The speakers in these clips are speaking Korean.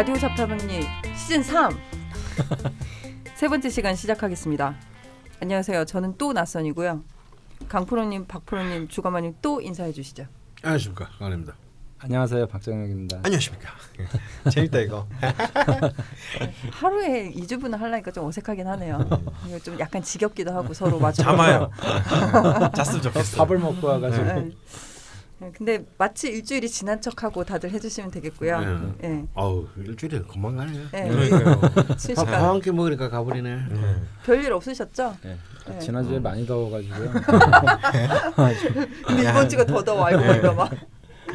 라디오 잡타방니 시즌 3 세 번째 시간 시작하겠습니다. 안녕하세요. 저는 또 낯선이고요. 강프로님, 박프로님, 주가마님 또 인사해 주시죠. 안녕하십니까 강입니다. 안녕하세요 박정혁입니다. 안녕하십니까. 재밌다 이거. 하루에 2주분을 하려니까 좀 어색하긴 하네요. 이거 좀 약간 지겹기도 하고 서로 마주 잠아요. 잤으면 좋겠어. 밥을 먹고 와가지고 네. 근데 마치 일주일이 지난 척하고 다들 해주시면 되겠고요. 네. 예. 아우 일주일에 금방 가네. 예. 그러니까요. 순식간 밥한끼 먹으니까 가버리네. 네. 별일 없으셨죠? 네. 네. 지난주에 많이 더워가지고요. 근데 이번 주가 더 더워 알고 보니까 막.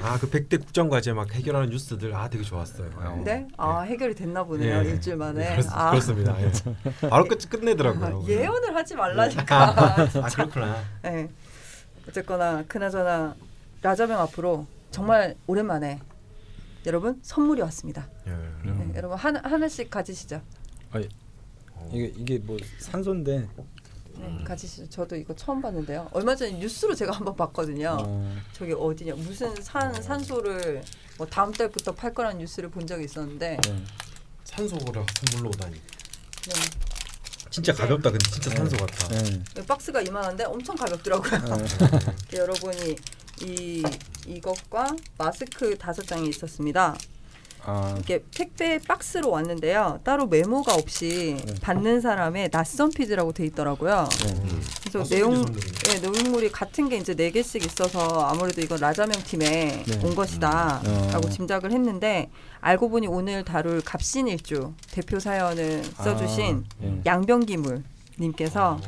아그 백대 국정 과제 막 해결하는 뉴스들 아 되게 좋았어요. 네? 아 해결이 됐나 보네요 예. 일주일 만에. 그렇, 아. 그렇습니다. 예. 바로 끝 끝내더라고요. 아, 예언을 하지 말라니까. 아 그렇구나. 네. 어쨌거나 그나저나 라자명 앞으로 정말 오랜만에 여러분 선물이 왔습니다. 예. 네, 여러분 하나 하나씩 가지시죠. 이게 이게 뭐 산소인데 네, 가지시죠. 저도 이거 처음 봤는데요. 얼마 전에 뉴스로 제가 한번 봤거든요. 어, 저기 어디냐 무슨 산 산소를 뭐 다음 달부터 팔 거라는 뉴스를 본 적이 있었는데 네. 산소라 선물로 오다니. 그냥 진짜 가볍다. 근데 진짜 산소 같아. 네. 박스가 이만한데 엄청 가볍더라고요. 네. 여러분이 이 이것과 마스크 다섯 장이 있었습니다. 아, 이게 택배 박스로 왔는데요. 따로 메모가 없이 네. 받는 사람의 낯선 피드라고 돼 있더라고요. 네. 그래서 아, 내용. 예, 내용물이 같은 게 이제 네 개씩 있어서 아무래도 이건 라자명 팀에 네. 온 것이다라고 어. 짐작을 했는데 알고 보니 오늘 다룰 갑신일주 대표 사연을 써주신 아, 네. 양병기물 님께서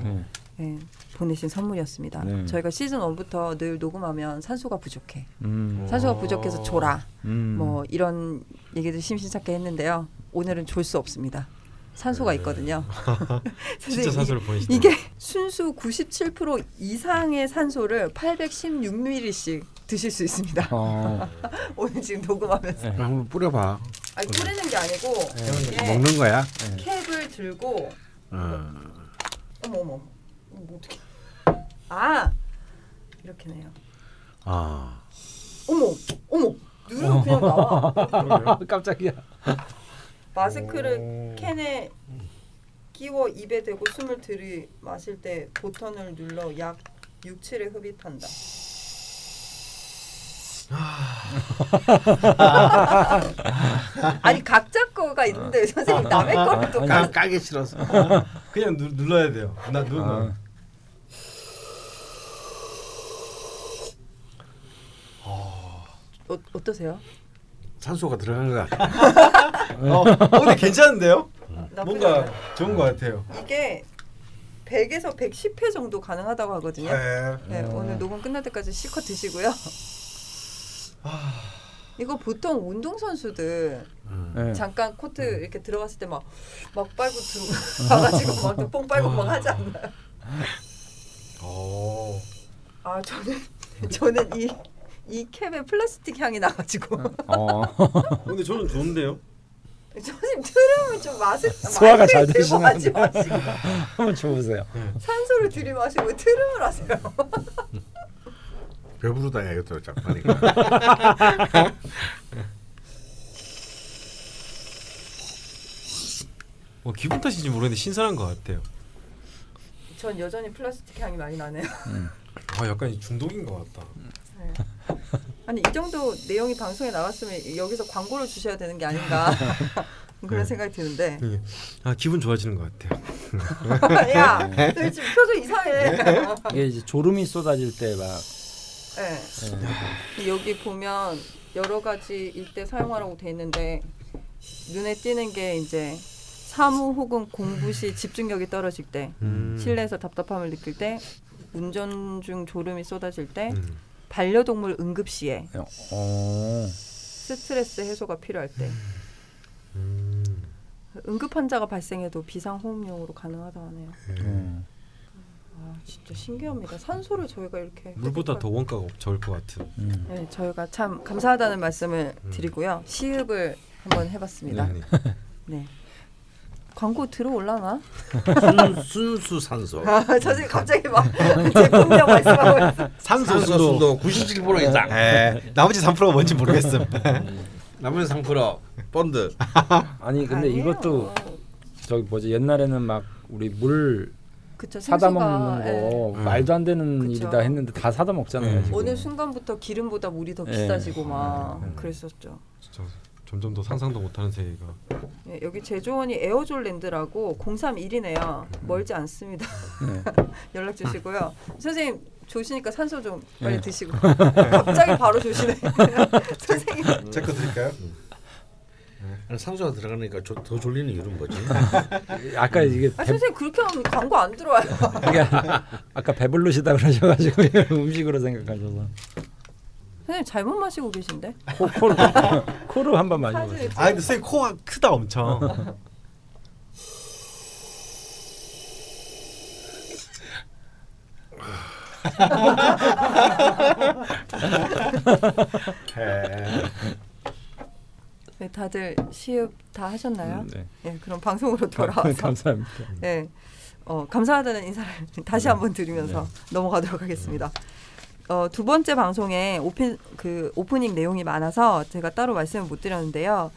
네. 예, 보내신 선물이었습니다. 네. 저희가 시즌 1부터 늘 녹음하면 산소가 부족해. 음, 산소가 오. 부족해서 줘라. 음. 뭐 이런 얘기들 심심찮게 했는데요. 오늘은 줄수 없습니다. 산소가 네. 있거든요. 진짜 산소를 보내시다. 이게 순수 97% 이상의 산소를 816ml씩 드실 수 있습니다. 어, 오늘 지금 녹음하면서. 네. 한번 뿌려봐. 아니 뿌리는 게 아니고 이게 먹는 거야? 캡을 들고 어. 어머 어머 뭐 어떻게? 아 이렇게네요. 아. 어머 어머 누르면 그냥 나와. 아, 깜짝이야. 마스크를 오. 캔에 끼워 입에 대고 숨을 들이 마실 때 버튼을 눌러 약 6, 7에 흡입한다. 아니 각자 거가 있는데 선생님 남의 거를 또 까, 까. 까기 싫어서. 그냥 누, 눌러야 돼요. 나 누르. 아, 어, 어떠세요? 산소가 들어간 것 같아. 어, 어, 근데 괜찮은데요? 뭔가? 좋은 것 같아요. 이게 100에서 110회 정도 가능하다고 하거든요. 네. 네, 음. 오늘 녹음 끝날 때까지 실컷 드시고요. 이거 보통 운동 선수들 음. 네. 잠깐 코트 이렇게 들어갔을 때막막 빨고 들어가가지고 막뽕 빨고 막 하지 않나요? 오. 아 저는 저는 이 이 캡에 플라스틱 향이 나가지고 어, 근데 저는 좋은데요. 선생님 트름을 좀 마시 소화가 잘 되시는데. 한번 줘보세요. 산소를 들이마시고 트름을 하세요. 배부르다 이것도 작가니까. 뭐 기분 탓인지 모르겠는데 신선한 것 같아요. 전 여전히 플라스틱 향이 많이 나네요. 아 약간 중독인 것 같다. 네. 아니 이 정도 내용이 방송에 나왔으면 여기서 광고를 주셔야 되는 게 아닌가 그런 네. 생각이 드는데 이게 아 기분 좋아지는 것 같아요. 야, 너 지금 표정 이상해. 이게 이제 졸음이 쏟아질 때 막 네. 여기 보면 여러 가지 일대 사용하라고 돼 있는데 눈에 띄는 게 이제 사무 혹은 공부 시 집중력이 떨어질 때, 음. 실내에서 답답함을 느낄 때, 운전 중 졸음이 쏟아질 때, 음. 반려동물 응급 시에, 어, 스트레스 해소가 필요할 때, 음. 응급 환자가 발생해도 비상 호흡용으로 가능하다 하네요. 음. 아 진짜 신기합니다. 산소를 저희가 이렇게 물보다 더 원가가 없- 적을 것 같은. 음. 네, 저희가 참 감사하다는 말씀을 드리고요. 시읍을 한번 해봤습니다. 네, 네. 네. 광고 들어올라나? 순, 순수 산소. 아, 선생님 갑자기 막 제품명 말씀하고 있어. 산소 산소 순도. 순도 97% 이상. 에 나머지 3%가 뭔지 모르겠음. 남은 상프로 본드. 아니 근데 아니에요. 이것도 저기 뭐지 옛날에는 막 우리 물 그쵸, 사다 생수가, 먹는 거 예. 음. 말도 안 되는 그쵸. 일이다 했는데 다 사다 먹잖아요. 음. 지금. 어느 순간부터 기름보다 물이 더 예. 비싸지고 막 음. 그랬었죠. 진짜 점점 더 상상도 못하는 세계가. 예, 여기 제조원이 에어졸 랜드라고 031이네요. 멀지 않습니다. 네. 연락 주시고요. 선생님 조시니까 산소 좀 빨리 네. 드시고. 갑자기 바로 조시네. 선생님. 체크 드릴까요? 산소가 들어가니까 조, 더 졸리는 이유는 뭐지? 아까 이게 아 배, 선생님 그렇게 하면 광고 안 들어와요. 아까 배불르시다 그러셔가지고 음식으로 생각하셔서 선생님 잘못 마시고 계신데? 코, 코로 코로 한번. 사실 아 근데 쌤 코가 크다 엄청. 네, 다들 시흡 다 하셨나요? 네. 예, 그럼 방송으로 돌아와서 감사합니다. 예, 어, 감사하다는 인사를 다시 한번 드리면서 넘어가도록 하겠습니다. 어, 두 번째 방송에 오픈 그 오프닝 내용이 많아서 제가 따로 말씀을 못 드렸는데요.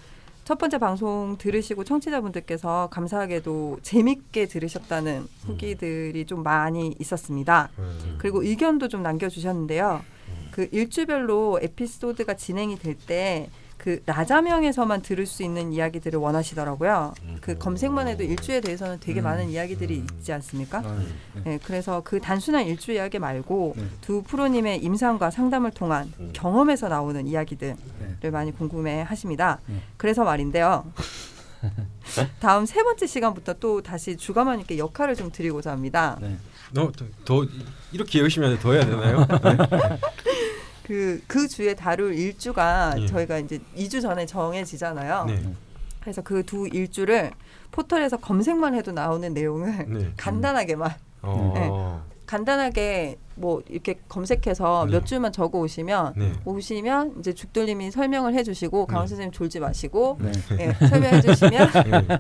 첫 번째 방송 들으시고 청취자분들께서 감사하게도 재밌게 들으셨다는 후기들이 좀 많이 있었습니다. 음. 그리고 의견도 좀 남겨주셨는데요. 그 일주별로 에피소드가 진행이 될 때 그 라자명에서만 들을 수 있는 이야기들을 원하시더라고요. 그 검색만 해도 일주에 대해서는 되게 음. 많은 이야기들이 있지 않습니까? 아, 네. 네, 그래서 그 단순한 일주 이야기 말고 네. 두 프로님의 임상과 상담을 통한 음. 경험에서 나오는 이야기들을 네. 많이 궁금해 하십니다. 네. 그래서 말인데요. 다음 세 번째 시간부터 또 다시 주가마님께 역할을 좀 드리고자 합니다. 네. 너, 더, 더 이렇게 열심히 하는데 더 해야 되나요? 그, 그 주에 다룰 일주가 예. 저희가 이제 2주 전에 정해지잖아요. 네. 그래서 그 두 일주를 포털에서 검색만 해도 나오는 내용을 네. 간단하게만 어. 간단하게 뭐 이렇게 검색해서 네. 몇 줄만 적어 오시면 네. 오시면 이제 죽돌님이 설명을 해주시고 강원 네. 선생님 졸지 마시고 네. 예, 설명해 주시면 네.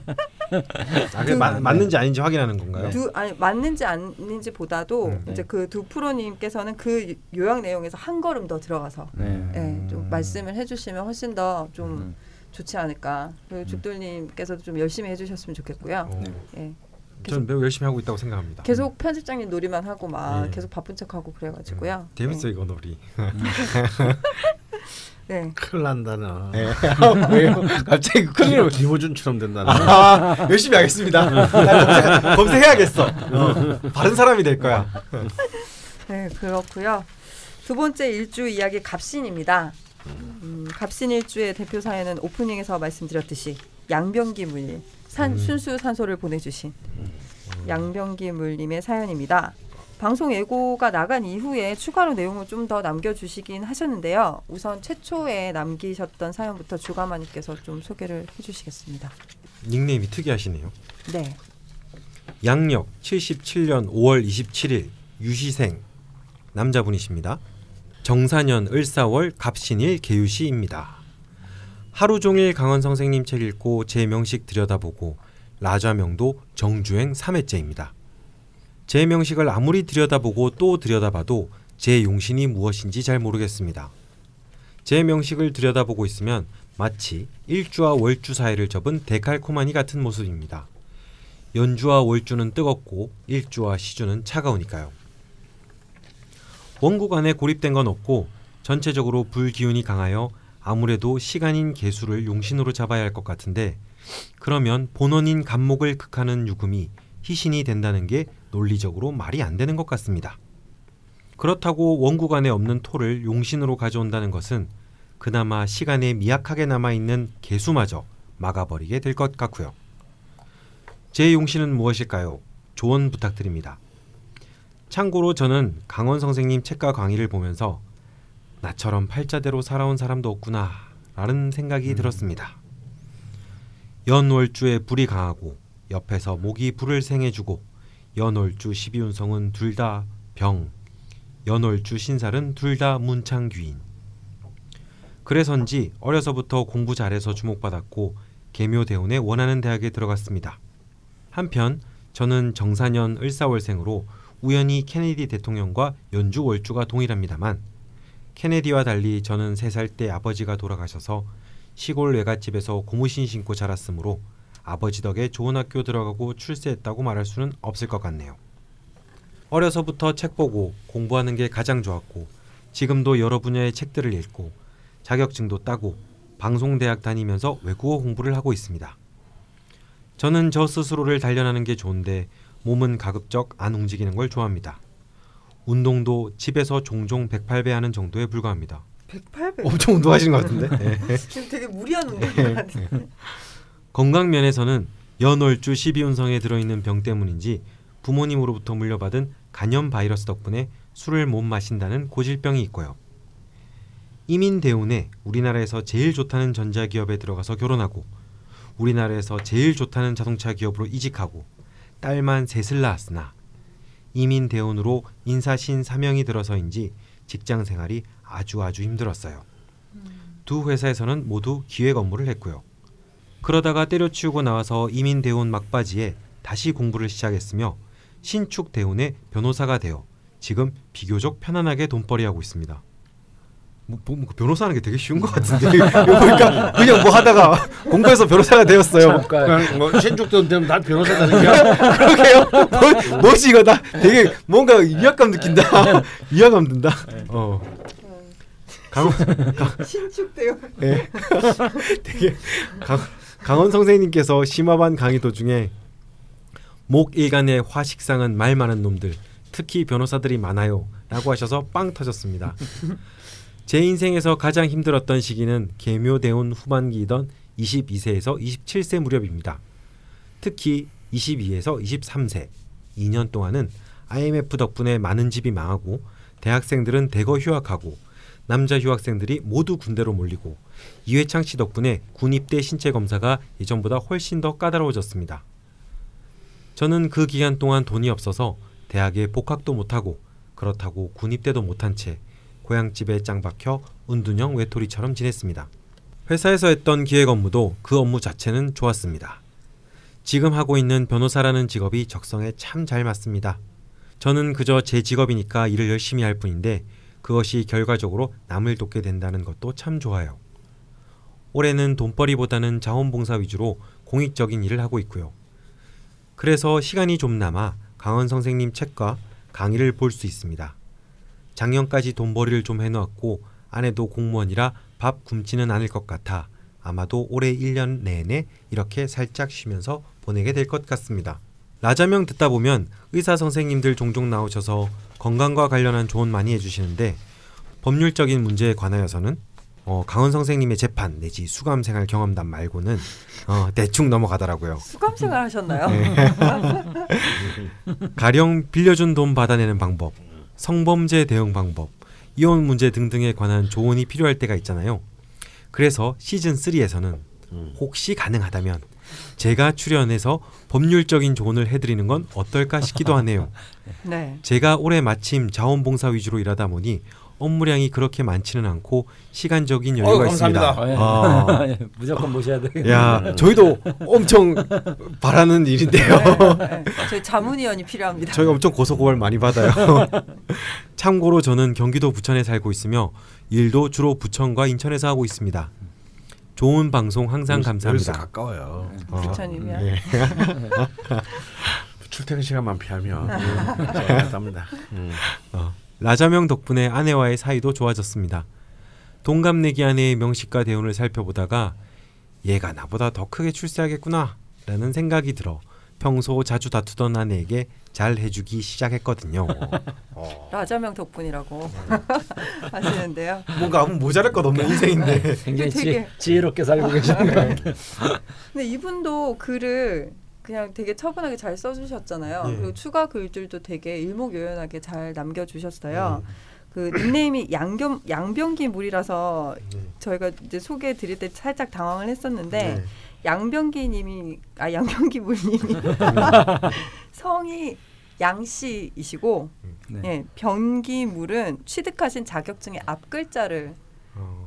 아, 그게 맞, 맞는지 아닌지 확인하는 건가요? 두 아니 맞는지 아닌지보다도 음, 이제 그 두 프로님께서는 그 요약 내용에서 한 걸음 더 들어가서 네. 예, 좀 말씀을 해주시면 훨씬 더좀 음. 좋지 않을까. 그리고 죽돌님께서도 좀 열심히 해주셨으면 좋겠고요. 어. 예. 저는 매우 열심히 하고 있다고 생각합니다. 계속 편집장님 놀이만 하고 막 예. 계속 바쁜 척하고 그래가지고요. 재밌어 예. 이거 놀이. 네. 큰일 난다나. 왜요? 갑자기 큰일. 김호준처럼 된다나. 아, 열심히 하겠습니다. 검색, 검색해야겠어. 어, 바른 사람이 될 거야. 네, 그렇고요. 두 번째 일주 이야기 갑신입니다. 음, 갑신 일주의 대표 사연은 오프닝에서 말씀드렸듯이 양병기 물님 산 음. 순수 산소를 보내주신 양병기 물님의 사연입니다. 방송 예고가 나간 이후에 추가로 내용을 좀 더 남겨주시긴 하셨는데요. 우선 최초에 남기셨던 사연부터 주가마님께서 좀 소개를 해주시겠습니다. 닉네임이 특이하시네요. 네, 양력 77년 5월 27일 유시생 남자분이십니다. 정사년 을사월 갑신일 개유시입니다. 하루 종일 강원 선생님 책 읽고 제 명식 들여다보고 라좌명도 정주행 3회째입니다. 제 명식을 아무리 들여다보고 또 들여다봐도 제 용신이 무엇인지 잘 모르겠습니다. 제 명식을 들여다보고 있으면 마치 일주와 월주 사이를 접은 데칼코마니 같은 모습입니다. 연주와 월주는 뜨겁고 일주와 시주는 차가우니까요. 원국 안에 고립된 건 없고 전체적으로 불기운이 강하여 아무래도 시간인 개수를 용신으로 잡아야 할 것 같은데 그러면 본원인 간목을 극하는 유금이 희신이 된다는 게 논리적으로 말이 안 되는 것 같습니다. 그렇다고 원국 안에 없는 토를 용신으로 가져온다는 것은 그나마 시간에 미약하게 남아있는 개수마저 막아버리게 될 것 같고요. 제 용신은 무엇일까요? 조언 부탁드립니다. 참고로 저는 강원 선생님 책과 강의를 보면서 나처럼 팔자대로 살아온 사람도 없구나 라는 생각이 들었습니다. 연월주에 불이 강하고 옆에서 목이 불을 생해주고 연월주 십이운성은 둘 다 병, 연월주 신살은 둘 다 문창귀인. 그래서인지 어려서부터 공부 잘해서 주목받았고 계묘대원에 원하는 대학에 들어갔습니다. 한편 저는 정사년 을사월생으로 우연히 케네디 대통령과 연주 월주가 동일합니다만 케네디와 달리 저는 세 살 때 아버지가 돌아가셔서 시골 외갓집에서 고무신 신고 자랐으므로 아버지 덕에 좋은 학교 들어가고 출세했다고 말할 수는 없을 것 같네요. 어려서부터 책 보고 공부하는 게 가장 좋았고 지금도 여러 분야의 책들을 읽고 자격증도 따고 방송대학 다니면서 외국어 공부를 하고 있습니다. 저는 저 스스로를 단련하는 게 좋은데 몸은 가급적 안 움직이는 걸 좋아합니다. 운동도 집에서 종종 108배 하는 정도에 불과합니다. 108배. 엄청 운동하시는 것 같은데. 네. 지금 되게 무리한 운동 같은데. 건강 면에서는 연월주 12운성에 들어있는 병 때문인지 부모님으로부터 물려받은 간염 바이러스 덕분에 술을 못 마신다는 고질병이 있고요. 이민 대운에 우리나라에서 제일 좋다는 전자기업에 들어가서 결혼하고 우리나라에서 제일 좋다는 자동차 기업으로 이직하고 딸만 셋을 낳았으나 이민 대운으로 인사신 사명이 들어서인지 직장 생활이 아주 아주 힘들었어요. 두 회사에서는 모두 기획 업무를 했고요. 그러다가 때려치우고 나와서 이민 대운 막바지에 다시 공부를 시작했으며 신축 대운의 변호사가 되어 지금 비교적 편안하게 돈벌이 하고 있습니다. 뭐, 뭐, 뭐 변호사 하는 게 되게 쉬운 것 같은데 보니까 그냥 뭐 하다가 공부해서 변호사가 되었어요. 뭐 신축도 되면 다 변호사 되는 거야. 그러게요. 뭐, 뭐지 이거 나 되게 뭔가 위압감 느낀다. 위압감 든다. 어. 강, 신축대요. 예. 되게 강, 강원 선생님께서 심화반 강의 도중에 목 일간의 화식상은 말 많은 놈들 특히 변호사들이 많아요라고 하셔서 빵 터졌습니다. 제 인생에서 가장 힘들었던 시기는 계묘대운 후반기이던 22세에서 27세 무렵입니다. 특히 22에서 23세 2년 동안은 IMF 덕분에 많은 집이 망하고 대학생들은 대거 휴학하고 남자 휴학생들이 모두 군대로 몰리고 이회창 씨 덕분에 군 입대 신체 검사가 예전보다 훨씬 더 까다로워졌습니다. 저는 그 기간 동안 돈이 없어서 대학에 복학도 못하고 그렇다고 군 입대도 못한 채 고향집에 짱 박혀 은둔형 외톨이처럼 지냈습니다. 회사에서 했던 기획 업무도 그 업무 자체는 좋았습니다. 지금 하고 있는 변호사라는 직업이 적성에 참 잘 맞습니다. 저는 그저 제 직업이니까 일을 열심히 할 뿐인데 그것이 결과적으로 남을 돕게 된다는 것도 참 좋아요. 올해는 돈벌이보다는 자원봉사 위주로 공익적인 일을 하고 있고요. 그래서 시간이 좀 남아 강원 선생님 책과 강의를 볼 수 있습니다. 작년까지 돈벌이를 좀 해놓았고 아내도 공무원이라 밥 굶지는 않을 것 같아 아마도 올해 1년 내내 이렇게 살짝 쉬면서 보내게 될 것 같습니다. 라자명 듣다 보면 의사 선생님들 종종 나오셔서 건강과 관련한 조언 많이 해주시는데 법률적인 문제에 관하여서는 어, 강원 선생님의 재판 내지 수감 생활 경험담 말고는 어, 대충 넘어가더라고요. 수감 생활 하셨나요? 네. 가령 빌려준 돈 받아내는 방법, 성범죄 대응 방법, 이혼 문제 등등에 관한 조언이 필요할 때가 있잖아요. 그래서 시즌 3에서는 혹시 가능하다면 제가 출연해서 법률적인 조언을 해드리는 건 어떨까 싶기도 하네요. 네. 제가 올해 마침 자원봉사 위주로 일하다 보니 업무량이 그렇게 많지는 않고 시간적인 여유가 어우, 있습니다. 어, 예. 아. 무조건 모셔야 돼. 야, 저희도 엄청 바라는 일인데요. 네. 저희 자문위원이 필요합니다. 저희 엄청 고소고발 많이 받아요. 참고로 저는 경기도 부천에 살고 있으며 일도 주로 부천과 인천에서 하고 있습니다. 좋은 방송 항상 감사합니다. 가까워요. 어, 부천이면 예. 출퇴근 시간만 피하면 감사합니다. 음. 어, 라자명 덕분에 아내와의 사이도 좋아졌습니다. 동갑내기 아내의 명식과 대운을 살펴보다가 얘가 나보다 더 크게 출세하겠구나 라는 생각이 들어 평소 자주 다투던 아내에게 잘 해주기 시작했거든요. 라자명 덕분이라고 하시는데요. 뭔가 아무 모자랄 것 없는 인생인데 굉장히 지, 되게- 지혜롭게 살고 계시는 거예요. 근데 이분도 글을 그냥 되게 처분하게 잘 써주셨잖아요. 예. 그리고 추가 글들도 되게 일목요연하게 잘 남겨주셨어요. 그 닉네임이 양겸 양병기 물이라서 저희가 이제 소개해 드릴 때 살짝 당황을 했었는데 네. 양병기 님이 아 양병기 물님이 성이 양씨이시고 네. 예, 병기물은 취득하신 자격증의 앞 글자를 어.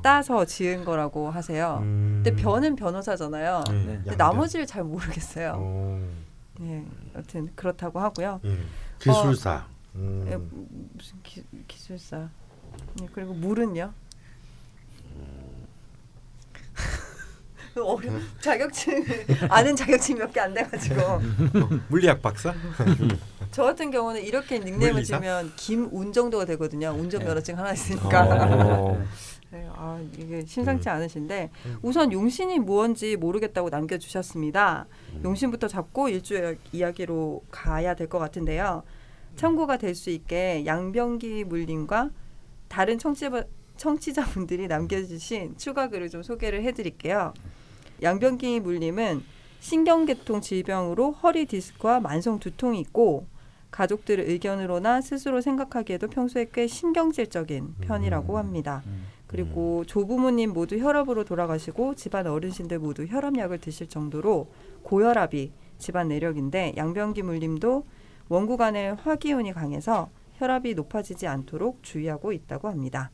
따서 지은 거라고 하세요. 음. 근데 변은 변호사잖아요. 네, 네. 근데 양변. 나머지를 잘 모르겠어요. 어. 예, 여튼 그렇다고 하고요. 예. 기술사. 음. 예, 무슨 기, 기술사. 예, 그리고 물은요? 어려 자격증 아는 자격증 몇 개 안 돼가지고 물리학 박사? 저 같은 경우는 이렇게 닉네임을 물리사? 지면 김운 정도가 되거든요. 운전면허증 하나 어. 있으니까. 네, 아 이게 심상치 않으신데 우선 용신이 무언지 모르겠다고 남겨주셨습니다. 용신부터 잡고 일주 이야기로 가야 될 것 같은데요. 참고가 될 수 있게 양병기 물림과 다른 청취자 청취자분들이 남겨주신 추가 글을 좀 소개를 해드릴게요. 양병기 물림은 신경계통 질병으로 허리 디스크와 만성 두통이 있고 가족들의 의견으로나 스스로 생각하기에도 평소에 꽤 신경질적인 편이라고 합니다. 그리고 조부모님 모두 혈압으로 돌아가시고 집안 어르신들 모두 혈압약을 드실 정도로 고혈압이 집안 내력인데 양병기 물림도 원구 간의 화기운이 강해서 혈압이 높아지지 않도록 주의하고 있다고 합니다.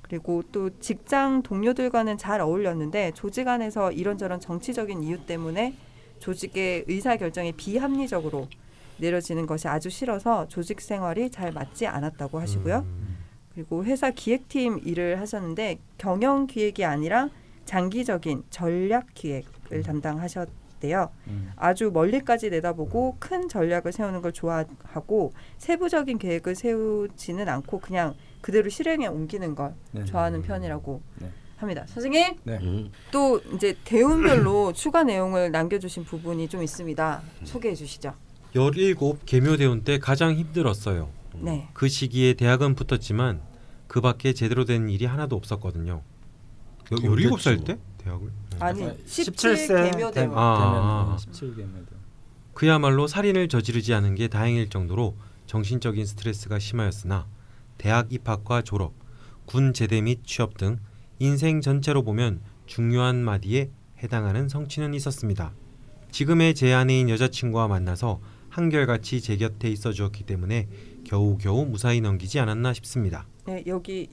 그리고 또 직장 동료들과는 잘 어울렸는데 조직 안에서 이런저런 정치적인 이유 때문에 조직의 의사 결정이 비합리적으로 내려지는 것이 아주 싫어서 조직 생활이 잘 맞지 않았다고 하시고요. 그리고 회사 기획팀 일을 하셨는데 경영 기획이 아니라 장기적인 전략 기획을 담당하셨대요. 음. 아주 멀리까지 내다보고 큰 전략을 세우는 걸 좋아하고 세부적인 계획을 세우지는 않고 그냥 그대로 실행에 옮기는 걸 네. 좋아하는 편이라고 네. 합니다. 선생님 네. 음. 또 이제 대운별로 추가 내용을 남겨주신 부분이 좀 있습니다. 소개해 주시죠. 17 개묘대원 때 가장 힘들었어요. 네. 그 시기에 대학은 붙었지만 그 밖에 제대로 된 일이 하나도 없었거든요. 여- 그럼 17살 됐지. 때 대학을? 아니 아, 17 17세 개묘 대- 대운. 아, 아. 17개면 그야말로 살인을 저지르지 않은 게 다행일 정도로 정신적인 스트레스가 심하였으나 대학 입학과 졸업, 군 제대 및 취업 등 인생 전체로 보면 중요한 마디에 해당하는 성취는 있었습니다. 지금의 제 아내인 여자친구와 만나서 한결같이 제 곁에 있어 주었기 때문에 겨우겨우 무사히 넘기지 않았나 싶습니다. 네, 여기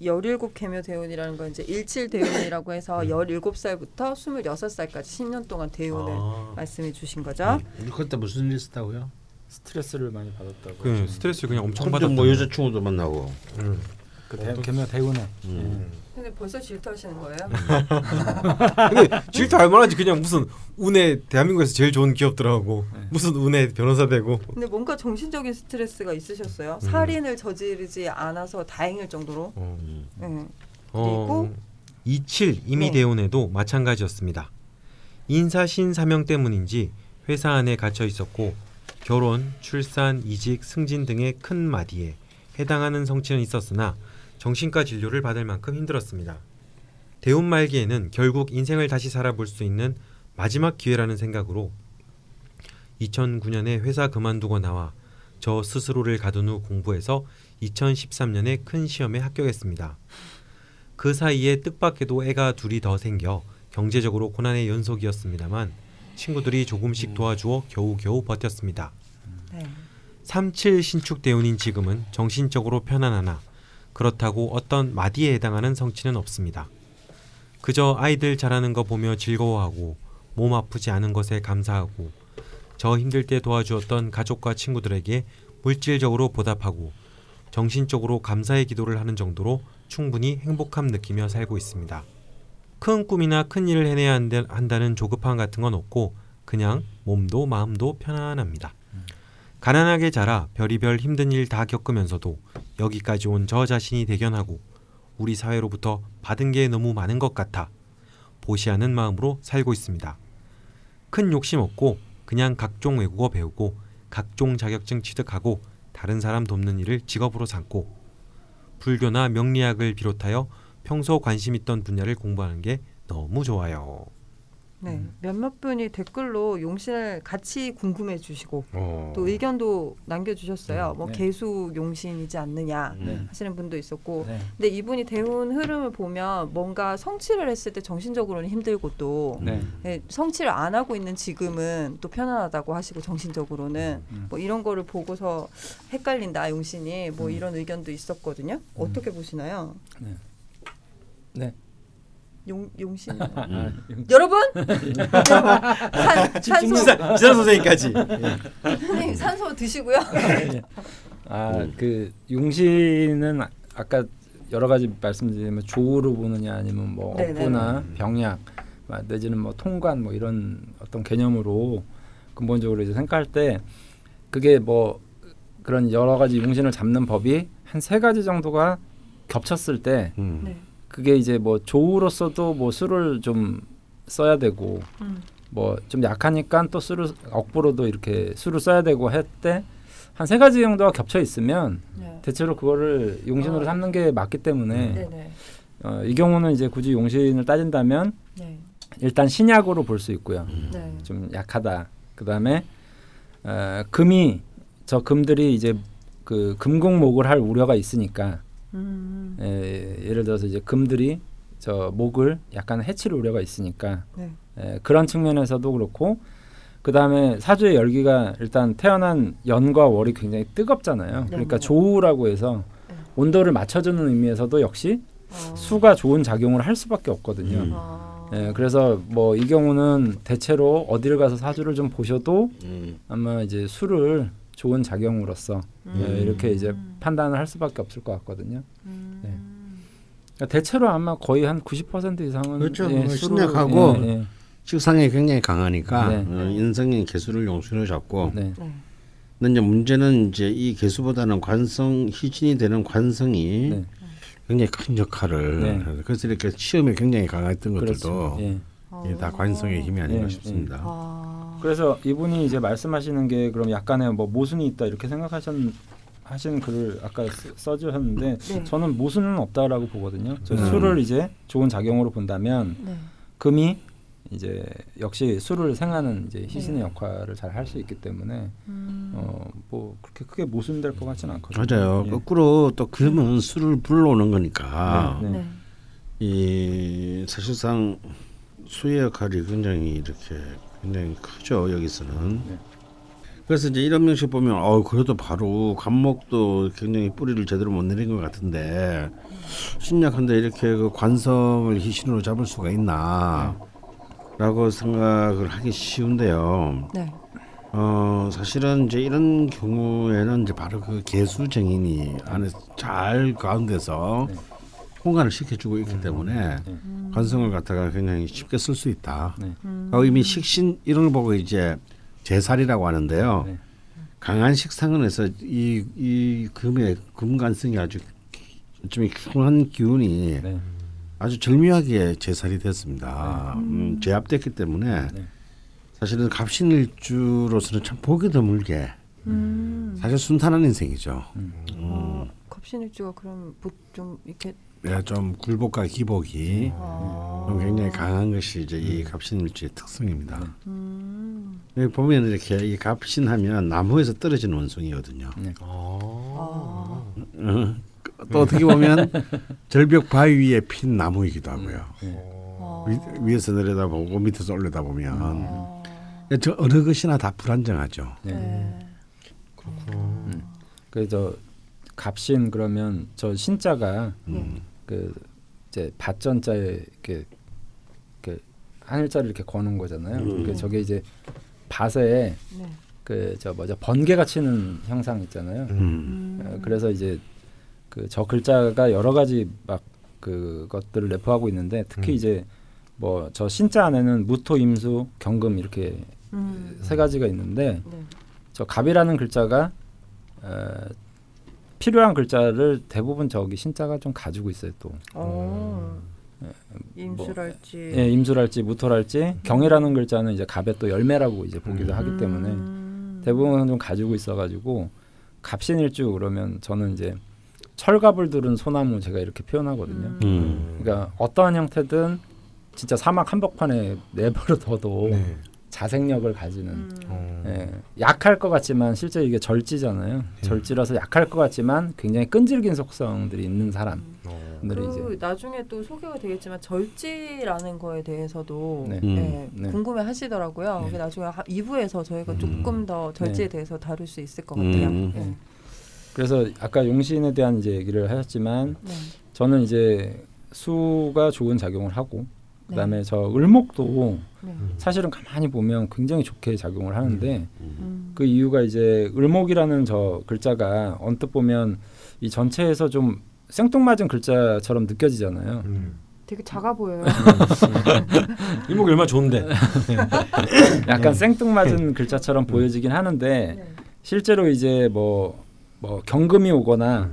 17 개묘 대운이라는 건 이제 일칠 대운이라고 해서 17살부터 26살까지 10년 동안 대운을 아, 말씀해 주신 거죠. 우리 그때 무슨 일 있었다고요? 스트레스를 많이 받았다고. 그 스트레스를 그냥 엄청 받았다. 뭐 여자친구도 만나고. 음. 그 대, 개명 대운에. 음. 근데 벌써 질투하시는 거예요? 근데 질투 할 만하지 그냥 무슨 운에 대한민국에서 제일 좋은 기업들하고 네. 무슨 운에 변호사 되고 근데 뭔가 정신적인 스트레스가 있으셨어요. 음. 살인을 저지르지 않아서 다행일 정도로. 어, 네. 어, 27 이미 네. 대운에도 마찬가지였습니다. 인사 신 사명 때문인지 회사 안에 갇혀 있었고 결혼, 출산, 이직, 승진 등의 큰 마디에 해당하는 성취는 있었으나 정신과 진료를 받을 만큼 힘들었습니다. 대운 말기에는 결국 인생을 다시 살아볼 수 있는 마지막 기회라는 생각으로 2009년에 회사 그만두고 나와 저 스스로를 가둔 후 공부해서 2013년에 큰 시험에 합격했습니다. 그 사이에 뜻밖에도 애가 둘이 더 생겨 경제적으로 고난의 연속이었습니다만 친구들이 조금씩 도와주어 겨우겨우 버텼습니다. 네. 37 신축 대운인 지금은 정신적으로 편안하나 그렇다고 어떤 마디에 해당하는 성취는 없습니다. 그저 아이들 자라는 거 보며 즐거워하고 몸 아프지 않은 것에 감사하고 저 힘들 때 도와주었던 가족과 친구들에게 물질적으로 보답하고 정신적으로 감사의 기도를 하는 정도로 충분히 행복함 느끼며 살고 있습니다. 큰 꿈이나 큰 일을 해내야 한다- 한다는 조급함 같은 건 없고 그냥 몸도 마음도 편안합니다. 가난하게 자라 별이별 힘든 일 다 겪으면서도 여기까지 온 저 자신이 대견하고 우리 사회로부터 받은 게 너무 많은 것 같아 보시하는 마음으로 살고 있습니다. 큰 욕심 없고 그냥 각종 외국어 배우고 각종 자격증 취득하고 다른 사람 돕는 일을 직업으로 삼고 불교나 명리학을 비롯하여 평소 관심 있던 분야를 공부하는 게 너무 좋아요. 네. 몇몇 분이 댓글로 용신을 같이 궁금해 주시고 어. 또 의견도 남겨주셨어요. 뭐 네. 개수 용신이지 않느냐 음. 하시는 분도 있었고 네. 근데 이분이 대운 흐름을 보면 뭔가 성취를 했을 때 정신적으로는 힘들고 또 네. 예, 성취를 안 하고 있는 지금은 또 편안하다고 하시고 정신적으로는 음. 뭐 이런 거를 보고서 헷갈린다 용신이 뭐 음. 이런 의견도 있었거든요. 어떻게 보시나요? 네. 용 용신 아, 여러분 산, 산소 지사, 지사 선생님까지. 선생님 산소 드시고요. 아, 그 용신은 아- 아까 여러 가지 말씀드리면 조우로 보느냐 아니면 뭐 네네. 업부나 병약 아, 내지는 뭐 통관 뭐 이런 어떤 개념으로 근본적으로 이제 생각할 때 그게 뭐 그런 여러 가지 용신을 잡는 법이 한 세 가지 정도가 겹쳤을 때 음. 네. 그게 이제 뭐 조우로서도 뭐 수를 좀 써야 되고 음. 뭐좀 약하니까 또 수를 억부로도 이렇게 수를 써야 되고 했때 한 세 가지 정도가 겹쳐 있으면 네. 대체로 그거를 용신으로 어. 삼는 게 맞기 때문에 네네. 어, 이 경우는 이제 굳이 용신을 따진다면 네. 일단 신약으로 볼 수 있고요. 네. 좀 약하다. 그 다음에 어, 금이 저 금들이 이제 그 금공목을 할 우려가 있으니까 음. 에, 예를 들어서 이제 금들이 저 목을 약간 해칠 우려가 있으니까 네. 에, 그런 측면에서도 그렇고 그 다음에 사주의 열기가 일단 태어난 연과 월이 굉장히 뜨겁잖아요. 그러니까 네. 조우라고 해서 네. 온도를 맞춰주는 의미에서도 역시 어. 수가 좋은 작용을 할 수밖에 없거든요. 음. 아. 예, 그래서 뭐 이 경우는 대체로 어디를 가서 사주를 좀 보셔도 음. 아마 이제 수를 좋은 작용으로서 음. 예, 이렇게 이제 판단을 할 수밖에 없을 것 같거든요. 음. 네. 그러니까 대체로 아마 거의 한 90% 이상은 그렇죠. 예, 신약하고 예, 예, 식상이 굉장히 강하니까 네. 어, 인성인 개수를 용신으로 잡고 네. 네. 근데 이제 문제는 이제 이 개수보다는 관성 희진이 되는 관성이 네. 굉장히 큰 역할을 네. 해요. 그래서 이렇게 시험에 굉장히 강했던 것들도 그렇죠. 예. 이게 다 관성의 힘이 아닌가 예, 싶습니다. 아. 그래서 이분이 이제 말씀하시는 게 그럼 약간의 뭐 모순이 있다 이렇게 생각하셨 하신 글을 아까 쓰- 써주셨는데 네. 저는 모순은 없다라고 보거든요. 저 음. 수를 이제 좋은 작용으로 본다면 네. 금이 이제 역시 수를 생하는 이제 희신의 네. 역할을 잘 할 수 있기 때문에 음. 어뭐 그렇게 크게 모순될 것 같지는 않거든요. 맞아요. 예. 거꾸로 또 금은 술을 불러오는 거니까 네, 네. 이 사실상 수의 역할이 굉장히 이렇게 굉장히 크죠 여기서는. 네. 그래서 이제 이런 명식 보면 어 그래도 바로 간목도 굉장히 뿌리를 제대로 못 내린 것 같은데 신약한데 이렇게 그 관성을 희신으로 잡을 수가 있나라고 생각을 하기 쉬운데요. 네. 어 사실은 이제 이런 경우에는 이제 바로 그 개수 정인이 안에 잘 가운데서 네. 공간을 시켜주고 있기 때문에 네. 관성을 갖다가 굉장히 쉽게 쓸 수 있다. 네. 음. 어, 이미 식신 이런 걸 보고 이제 제살이라고 하는데요. 네. 강한 식상은에서 이, 이 금의 금관성이 아주 좀 흉한 기운이 네. 아주 절묘하게 제살이 됐습니다. 음, 제압됐기 때문에 네. 사실은 갑신일주로서는 참 보기 드물게 음. 사실 순탄한 인생이죠. 어, 갑신일주가 그럼 보- 좀 이렇게 예, 좀 굴복과 기복이 아. 좀 굉장히 강한 것이 이제 이 갑신 일주의 특성입니다. 음. 여기 보면 이렇게 이 갑신하면 나무에서 떨어지는 원숭이거든요. 네. 아. 어, 또 어떻게 보면 절벽 바위 위에 핀 나무이기도 하고요. 아. 위, 위에서 내려다보고 밑에서 올려다보면 아. 저 어느 것이나 다 불안정하죠. 네. 네. 그저 갑신 그러면 저 신자가 음. 그 이제 밭전자에 이렇게 그 하늘자를 이렇게 거는 거잖아요. 음. 그 저게 이제 밭에 네. 그저 뭐죠 번개가 치는 형상 있잖아요. 음. 음. 어, 그래서 이제 그 저 글자가 여러 가지 막 그것들을 내포하고 있는데 특히 음. 이제 뭐 저 신자 안에는 무토, 임수, 경금 이렇게 음. 세 가지가 있는데 네. 저 갑이라는 글자가 어, 필요한 글자를 대부분 저기 신자가 좀 가지고 있어요 또. 어. 뭐, 임술할지. 예, 임수랄지 무토랄지 경이라는 글자는 이제 갑의 또 열매라고 이제 보기도 하기 때문에 음. 대부분 좀 가지고 있어가지고 갑신일주 그러면 저는 이제 철갑을 두른 소나무 제가 이렇게 표현하거든요. 음. 그러니까 어떠한 형태든 진짜 사막 한복판에 내버려 둬도 네. 자생력을 가지는 음. 어. 예, 약할 것 같지만 실제 이게 절지잖아요. 절지라서 약할 것 같지만 굉장히 끈질긴 속성들이 있는 사람들이 그 이제 나중에 또 소개가 되겠지만 절지라는 거에 대해서도 네. 음. 네, 네. 궁금해 하시더라고요. 네. 그게 나중에 2부에서 저희가 음. 조금 더 절지에 네. 대해서 다룰 수 있을 것 같아요. 음. 네. 그래서 아까 용신에 대한 이제 얘기를 하셨지만 네. 저는 이제 수가 좋은 작용을 하고 네. 그다음에 저 을목도 네. 사실은 가만히 보면 굉장히 좋게 작용을 하는데 음. 그 이유가 이제 을목이라는 저 글자가 언뜻 보면 이 전체에서 좀 생뚱맞은 글자처럼 느껴지잖아요. 음. 되게 작아 보여요. 이목이 얼마나 좋은데. 약간 생뚱맞은 글자처럼 보여지긴 하는데 네. 실제로 이제 뭐, 뭐 경금이 오거나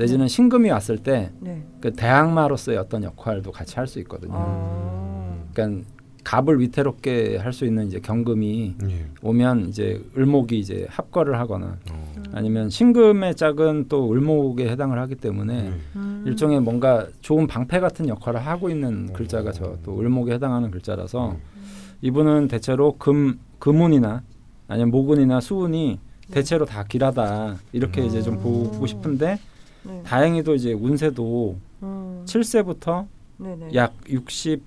내지는 신금이 왔을 때 네. 그 대항마로서의 어떤 역할도 같이 할 수 있거든요. 아. 그러니까 갑을 위태롭게 할 수 있는 이제 경금이 예. 오면 이제 을목이 이제 합거를 하거나 어. 아니면 신금의 짝은 또 을목에 해당을 하기 때문에 음. 음. 일종의 뭔가 좋은 방패 같은 역할을 하고 있는 글자가 저 또 을목에 해당하는 글자라서 이분은 대체로 금 금운이나 아니면 모근이나 수운이 대체로 다 길하다 이렇게 이제 좀 보고 싶은데 네. 다행히도 이제 운세도 음. 7세부터 네네. 약 60,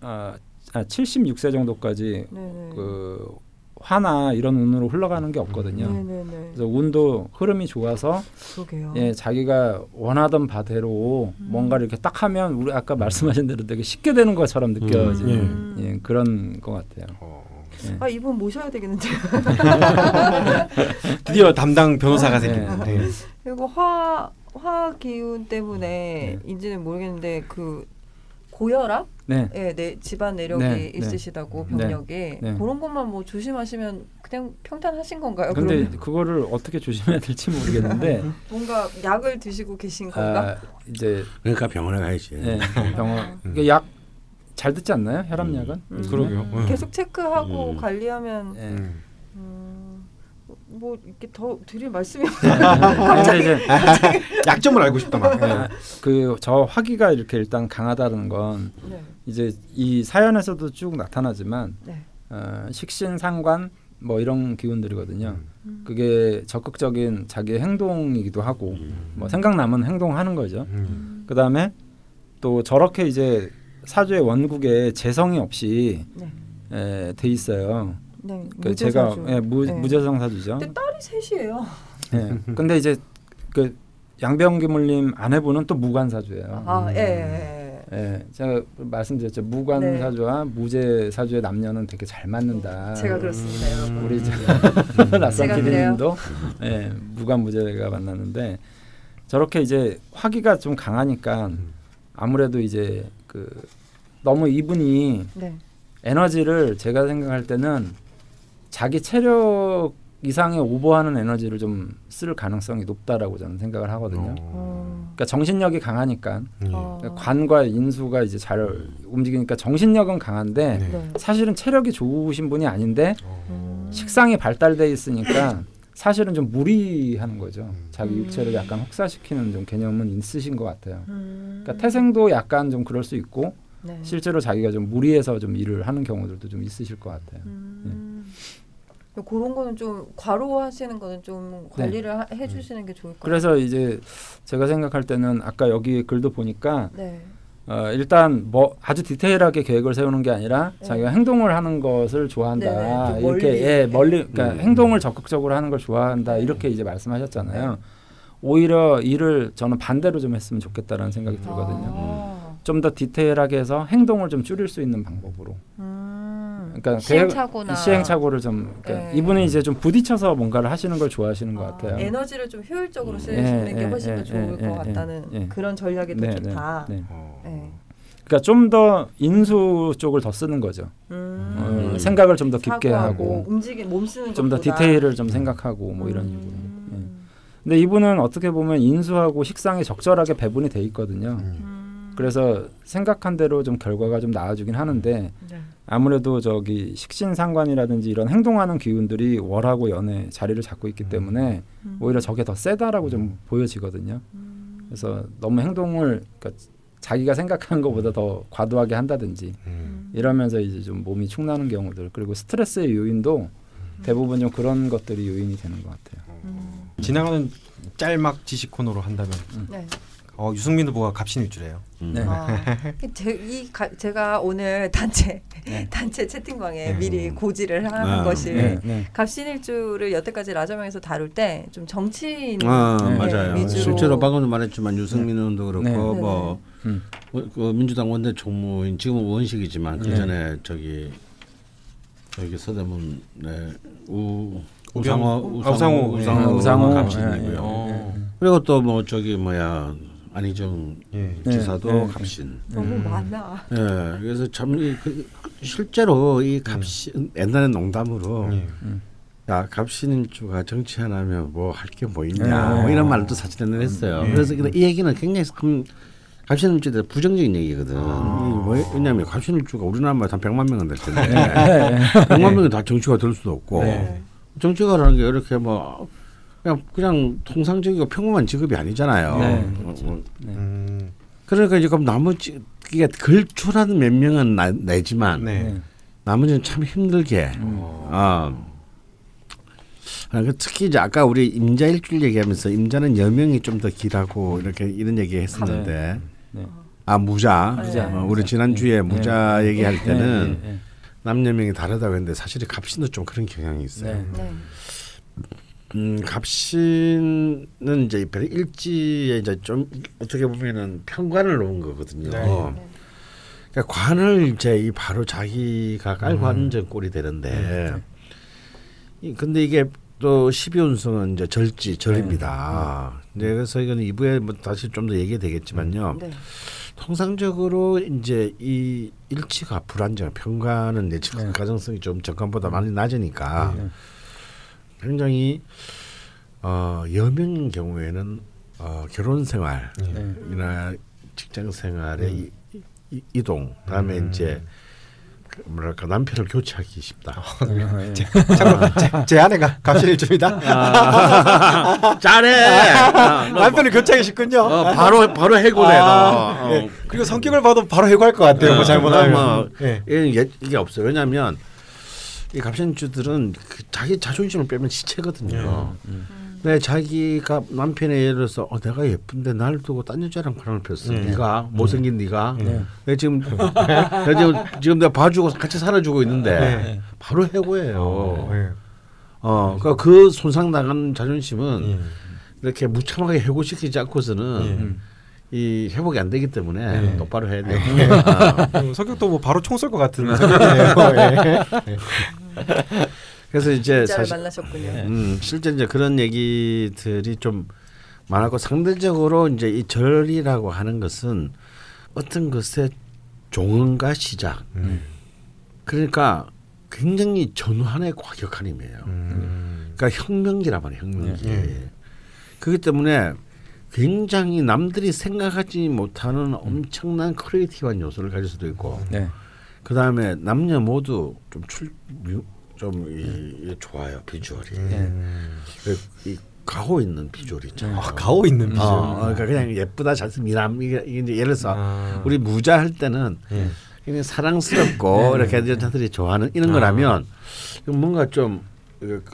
아, 아 76세 정도까지 네네. 그 화나 이런 운으로 흘러가는 게 없거든요. 네네네. 그래서 운도 흐름이 좋아서 그러게요. 예 자기가 원하던 바대로 음. 뭔가 이렇게 딱 하면 우리 아까 말씀하신 대로 되게 쉽게 되는 것처럼 느껴지는 음. 예, 그런 것 같아요. 어. 예. 아 이분 모셔야 되겠는데. 드디어 담당 변호사가 네. 생겼는데. 그리고 화, 화 기운 때문에 인지는 모르겠는데 그 고혈압? 네. 예, 내 집안 내력이 네, 네. 있으시다고 네, 병력에 네. 그런 것만 뭐 조심하시면 그냥 평탄하신 건가요? 근데 그러면 그거를 어떻게 조심해야 될지 모르겠는데 뭔가 약을 드시고 계신 건가? 아, 이제 그러니까 병원에 가야지. 예, 병원 약잘 듣지 않나요? 혈압약은? 음. 요즘에? 그러게요. 응. 계속 체크하고 음. 관리하면 예. 음. 음, 뭐 이렇게 더 드릴 말씀이 근데 이제 약점을 알고 싶다 막. 아, 그저 화기가 이렇게 일단 강하다는 건 네. 이제 이 사연에서도 쭉 나타나지만 네. 어, 식신 상관 뭐 이런 기운들이거든요. 음. 그게 적극적인 자기의 행동이기도 하고 뭐 생각나면 행동하는 거죠. 음. 그 다음에 또 저렇게 이제 사주의 원국에 재성이 없이 네. 에, 돼 있어요. 네. 그 제가 무죄사주. 예, 무, 네. 무재성 사주죠. 근데 딸이 셋이에요. 예. 근데 이제 그 양병기물님 아내분은 또 무관 사주예요. 아, 예, 예. 예. 예, 제가 말씀드렸죠. 무관 네. 사주와 무재 사주의 남녀는 되게 잘 맞는다. 제가 그렇습니다, 여러분. 우리 낯선. PD님도 예, 무관 무재가 만났는데 저렇게 이제 화기가 좀 강하니까 아무래도 이제 그 너무 이분이 네. 에너지를 제가 생각할 때는 자기 체력 이상의 오버하는 에너지를 좀 쓸 가능성이 높다라고 저는 생각을 하거든요. 어. 그러니까 정신력이 강하니까 예. 어. 관과 인수가 이제 잘 움직이니까 정신력은 강한데 네. 네. 사실은 체력이 좋으신 분이 아닌데 음. 식상이 발달돼 있으니까 사실은 좀 무리하는 거죠. 자기 음. 육체를 약간 혹사시키는 좀 개념은 있으신 것 같아요. 음. 그러니까 태생도 약간 좀 그럴 수 있고 네. 실제로 자기가 좀 무리해서 좀 일을 하는 경우들도 좀 있으실 것 같아요. 음. 그런 거는 좀 과로하시는 거는 좀 관리를 하- 해주시는 게 좋을 것 같아요. 네. 그래서 이제 제가 생각할 때는 아까 여기 글도 보니까 네. 어, 일단 뭐 아주 디테일하게 계획을 세우는 게 아니라 네. 자기가 행동을 하는 것을 좋아한다 네네, 좀 이렇게 멀리. 예, 멀리 그러니까 음. 행동을 적극적으로 하는 걸 좋아한다 이렇게 이제 말씀하셨잖아요. 오히려 일을 저는 반대로 좀 했으면 좋겠다라는 생각이 들거든요. 아. 좀더 디테일하게 해서 행동을 좀 줄일 수 있는 방법으로. 음. 그러니까 시행착오나 시행착오를 좀 그러니까 네. 이분은 이제 좀 부딪혀서 뭔가를 하시는 걸 좋아하시는 것 아, 같아요. 에너지를 좀 효율적으로 예, 쓰시는 게 예, 훨씬 예, 더 좋을 예, 것 예, 같다는 예. 그런 전략이 더 네, 좋다. 네, 네. 어. 네. 그러니까 좀 더 인수 쪽을 더 쓰는 거죠. 음. 어, 생각을 좀 더 깊게 하고 움직임 몸 쓰는 좀 더. 디테일을 좀 생각하고 뭐 이런 식으로. 예. 음. 근데 이분은 어떻게 보면 인수하고 식상이 적절하게 배분이 돼 있거든요. 음. 그래서 생각한 대로 좀 결과가 좀 나아지긴 하는데 네. 아무래도 저기 식신 상관이라든지 이런 행동하는 기운들이 월하고 연에 자리를 잡고 있기 때문에 음. 오히려 저게 더 세다라고 좀 보여지거든요. 음. 그래서 너무 행동을 그러니까 자기가 생각한 것보다 더 과도하게 한다든지 음. 이러면서 이제 좀 몸이 축나는 경우들 그리고 스트레스의 요인도 대부분 좀 그런 것들이 요인이 되는 것 같아요. 음. 지나가는 짤막 지식 코너로 한다면 네. 어, 유승민 후보가 갑신일주래요. 음. 네. 아, 제, 이 가, 제가 오늘 단체 네. 단체 채팅방에 네. 미리 고지를 하는 아, 것이 네, 네. 갑신일주를 여태까지 라저명에서 다룰 때 좀 정치인 아 네, 맞아요. 위주로. 실제로 방금도 말했지만 유승민 의원도 그렇고 네. 뭐 음. 어, 그 민주당 원내 총무인 지금은 원식이지만 그 네. 전에 저기 저기 서대문 네, 우 우병- 우상호 아, 우상호, 예. 우상호 우상호, 갑신이고요. 그리고 또 뭐 저기 뭐야 안희정 예. 네, 지사도 네. 갑신. 너무 음. 많아. 예, 그래서 참 이, 그, 실제로 이 갑신 옛날에 농담으로 예. 야 갑신일주가 정치 안 하면 뭐 할 게 뭐 있냐 네. 뭐 이런 말도 사진에 했어요. 음. 그래서 이 얘기는 굉장히 큰 갑신일주에 대해 부정적인 얘기거든. 아. 이 뭐, 왜냐하면 갑신일주가 우리나라만 한 100만 명은 될 텐데 네. 100만 명이 다 정치가 될 수도 없고 네. 정치가라는 게 이렇게 뭐 그냥 그냥 통상적이고 평범한 직업이 아니잖아요. 네, 어, 어. 음. 그러니까 이제 그럼 나머지 이게 걸출한 몇 명은 나, 내지만 네. 네. 나머지는 참 힘들게. 어. 아, 그 특히 이제 아까 우리 임자 일주일 얘기하면서 임자는 여명이 좀 더 길하고 이렇게 이런 얘기 했었는데 네. 아 무자, 무자. 어, 우리 지난 주에 무자 얘기할 때는 네, 네, 남여명이 다르다고 했는데 사실 갑신도 좀 그런 경향이 있어요. 네. 네. 음, 갑신은 이제 별 일지에 이제 좀 어떻게 보면은 편관을 놓은 거거든요. 네. 그러니까 관을 이제 이 바로 자기가 깔고 음. 앉은 꼴이 되는데, 이 근데 이게 또 12운성은 이제 절지 절입니다. 네. 그래서 이건 2부에 뭐 다시 좀 더 얘기 되겠지만요. 네. 통상적으로 이제 이 일치가 불안정, 평가는 예측 네. 가능성이 좀 전관보다 많이 낮으니까 네. 굉장히 어, 여명인 경우에는 어, 결혼 생활이나 네. 직장 생활의 이, 이, 이 동, 다음에 음. 이제 그 뭐랄까 남편을 교체하기 쉽다. 네. 참고로 제, 제 아내가 갑신일주입니다. 잘해. 어, 너 남편을 교체하기 쉽군요. 어, 바로 바로 해고돼. 아, 너. 어. 예. 그리고 성격을 봐도 바로 해고할 것 같아요. 뭐 잘못하면. 뭐, 예- 이게 없어요. 왜냐하면 이 갑신주들은 그 자기 자존심을 빼면 시체거든요. 네, 자기가 남편에 예를 들어서 어, 내가 예쁜데 날 두고 딴 여자랑 바람을 폈어. 네. 네가 못생긴 네가. 네. 내 지금 내가 지금, 지금 내가 봐주고 같이 살아주고 있는데 네. 바로 해고해요. 어, 예. 어, 그러니까 그 손상 나간 자존심은 예. 이렇게 무참하게 해고시키지 않고서는 예. 이 회복이 안 되기 때문에 네. 똑바로 해야 돼요. 어. 음, 성격도 뭐 바로 총 쏠 것 같은 성격이네요. 예. 그래서 이제 사실 만나셨군요. 음, 실제 이제 그런 얘기들이 좀 많았고 상대적으로 이제 이 절이라고 하는 것은 어떤 것의 종언과 시작. 음. 그러니까 굉장히 전환에 과격한 힘이에요. 음. 그러니까 혁명기란 말이에요. 혁명기. 네. 그렇기 때문에 굉장히 남들이 생각하지 못하는 엄청난 creative한 요소를 가질 수도 있고 네. 그 다음에 남녀 모두 좀 출 좀 이, 이 좋아요 비주얼이 음. 그, 이 가오 있는 비주얼이 있잖아요. 아, 가오 있는 비주얼. 어, 어, 그러니까 그냥 예쁘다 잘생 미남 이게, 이제 예를 들어서 아. 우리 무자 할 때는 예. 굉장히 사랑스럽고 이렇게 여자들이 좋아하는 이런 아. 거라면 뭔가 좀 그,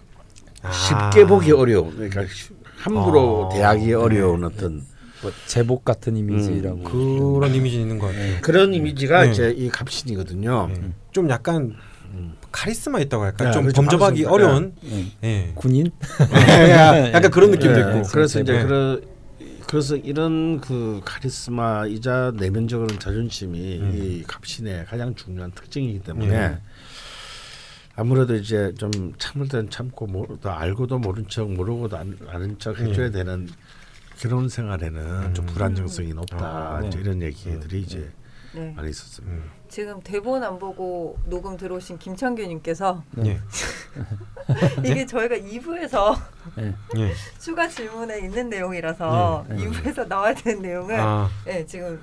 아. 쉽게 보기 어려운 그러니까 쉬- 함부로 아. 대하기 어려운 어떤 뭐 제복 같은 이미지라고. 음. 그런 이미지 있는 것 같아요. 그런 이미지가 네. 이제 이 갑신이거든요. 예. 좀 약간 카리스마 있다고 할까? 네, 좀 그렇죠. 범접하기. 어려운. 네. 예. 군인? 약간 그런 느낌도 네, 있고. 그래서 이제 네. 그런 그래서 이런 그 카리스마이자 내면적으로는 자존심이 음. 이 갑신의 가장 중요한 특징이기 때문에 네. 아무래도 이제 좀 참을 때는 참고 모, 또 알고도 모른 척 모르고도 안, 아는 척 해줘야 네. 되는 결혼 생활에는 좀 음. 불안정성이 높다 아, 네. 이런 얘기들이 이제 네. 많이 있었습니다. 음. 지금 대본 안 보고 녹음 들어오신 김창규님께서 예. 이게 저희가 2부에서 네. 예. 추가 질문에 있는 내용이라서 네, 네. 2부에서 나와야 되는 내용을 아, 네, 지금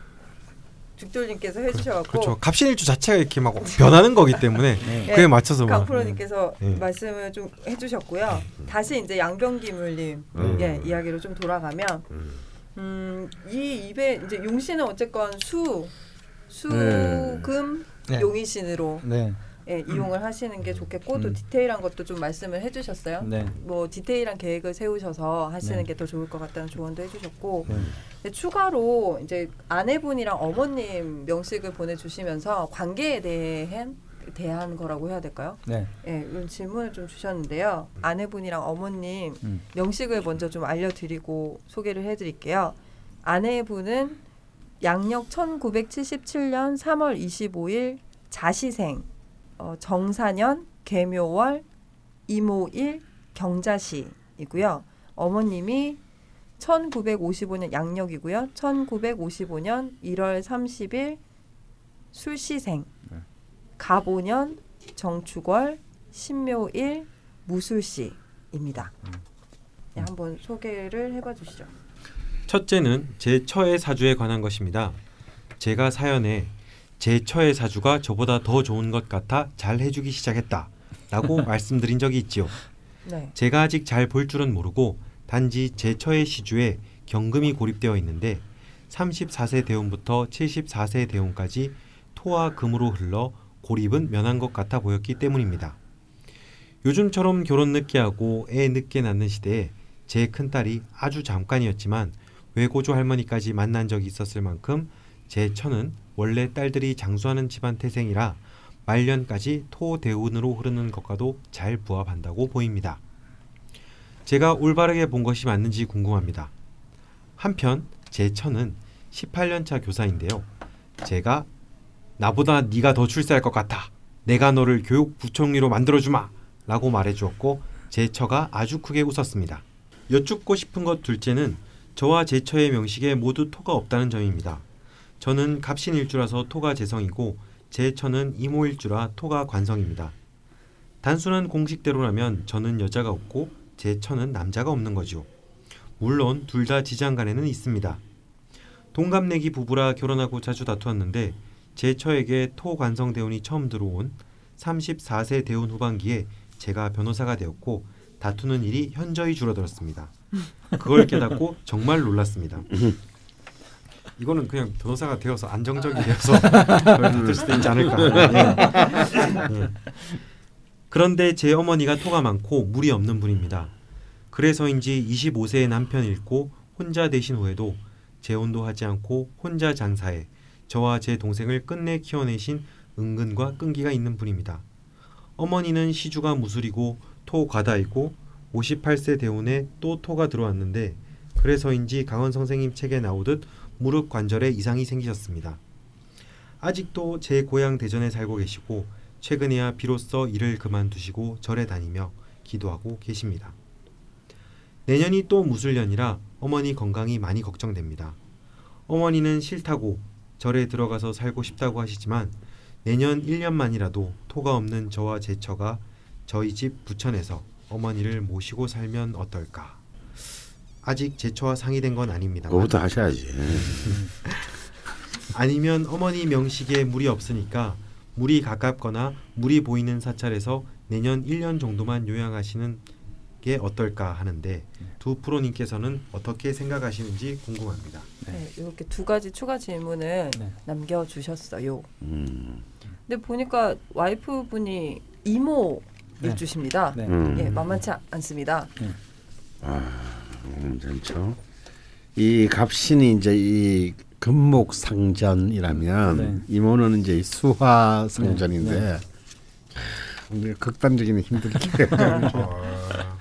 죽돌님께서 해주셔갖고 그렇죠. 갑신일주 자체가 이렇게 막 변하는 거기 때문에 네. 그에 맞춰서 막 강프로님께서 네. 말씀을 좀 해주셨고요. 다시 이제 양병기물님 음. 예, 이야기로 좀 돌아가면 음. 음, 이 입에 이제 용신은 어쨌건 수, 수, 네. 금, 네. 용의신으로 네. 예, 이용을 하시는 게 좋겠고 또 음. 디테일한 것도 좀 말씀을 해주셨어요. 네. 뭐 디테일한 계획을 세우셔서 하시는 네. 게더 좋을 것 같다는 조언도 해주셨고 네. 추가로 이제 아내분이랑 어머님 명식을 보내주시면서 관계에 대한 대한 거라고 해야 될까요? 네. 예, 이런 질문을 좀 주셨는데요. 아내분이랑 어머님 음. 명식을 먼저 좀 알려드리고 소개를 해드릴게요. 아내분은 양력 1977년 3월 25일 자시생, 어, 정사년, 개묘월, 이모일, 경자시이고요. 어머님이 1955년 양력이고요. 1955년 1월 30일 술시생. 네. 갑오년 정축월 신묘일 무술시입니다. 네, 한번 소개를 해봐 주시죠. 첫째는 제 처의 사주에 관한 것입니다. 제가 사연에 제 처의 사주가 저보다 더 좋은 것 같아 잘 해주기 시작했다라고 말씀드린 적이 있지요. 네. 제가 아직 잘 볼 줄은 모르고 단지 제 처의 시주에 경금이 고립되어 있는데 34세 대운부터 74세 대운까지 토와 금으로 흘러 고립은 면한 것 같아 보였기 때문입니다. 요즘처럼 결혼 늦게 하고 애 늦게 낳는 시대에 제 큰딸이 아주 잠깐이었지만 외고조 할머니까지 만난 적이 있었을 만큼 제 처는 원래 딸들이 장수하는 집안 태생이라 말년까지 토 대운으로 흐르는 것과도 잘 부합한다고 보입니다. 제가 올바르게 본 것이 맞는지 궁금합니다. 한편 제 처는 18년차 교사인데요. 제가 나보다 네가 더 출세할 것 같아. 내가 너를 교육부총리로 만들어주마. 라고 말해주었고 제 처가 아주 크게 웃었습니다. 여쭙고 싶은 것 둘째는 저와 제 처의 명식에 모두 토가 없다는 점입니다. 저는 갑신일주라서 토가 재성이고 제 처는 이모일주라 토가 관성입니다. 단순한 공식대로라면 저는 여자가 없고 제 처는 남자가 없는 거죠. 물론 둘 다 지장간에는 있습니다. 동갑내기 부부라 결혼하고 자주 다투었는데 제 처에게 토 관성 대운이 처음 들어온 34세 대운 후반기에 제가 변호사가 되었고 다투는 일이 현저히 줄어들었습니다. 그걸 깨닫고 정말 놀랐습니다. 이거는 그냥 변호사가 되어서 안정적이 되어서 다툴 수도 있지 않을까. 예. 예. 그런데 제 어머니가 토가 많고 물이 없는 분입니다. 그래서인지 25세의 남편 잃고 혼자 되신 후에도 재혼도 하지 않고 혼자 장사해 저와 제 동생을 끝내 키워내신 은근과 끈기가 있는 분입니다. 어머니는 시주가 무술이고 토 과다이고 58세 대운에 또 토가 들어왔는데 그래서인지 강원 선생님 책에 나오듯 무릎 관절에 이상이 생기셨습니다. 아직도 제 고향 대전에 살고 계시고 최근에야 비로소 일을 그만두시고 절에 다니며 기도하고 계십니다. 내년이 또 무술년이라 어머니 건강이 많이 걱정됩니다. 어머니는 싫다고 절에 들어가서 살고 싶다고 하시지만 내년 1년만이라도 토가 없는 저와 제 처가 저희 집 부천에서 어머니를 모시고 살면 어떨까? 아직 제 처와 상의된 건 아닙니다. 그거부터 하셔야지. 아니면 어머니 명식에 물이 없으니까 물이 가깝거나 물이 보이는 사찰에서 내년 1년 정도만 요양하시는 게 어떨까 하는데 두 프로님께서는 어떻게 생각하시는지 궁금합니다. 네, 이렇게 두 가지 추가 질문을 네. 남겨주셨어요. 음. 근데 보니까 와이프분이 이모 네. 일주십니다. 네. 음. 예, 만만치 않습니다. 음, 괜찮죠. 이 갑신이 이제 이 금목 상전이라면 네. 이모는 이제 이 수화 상전인데 네. 참, 극단적인 힘들게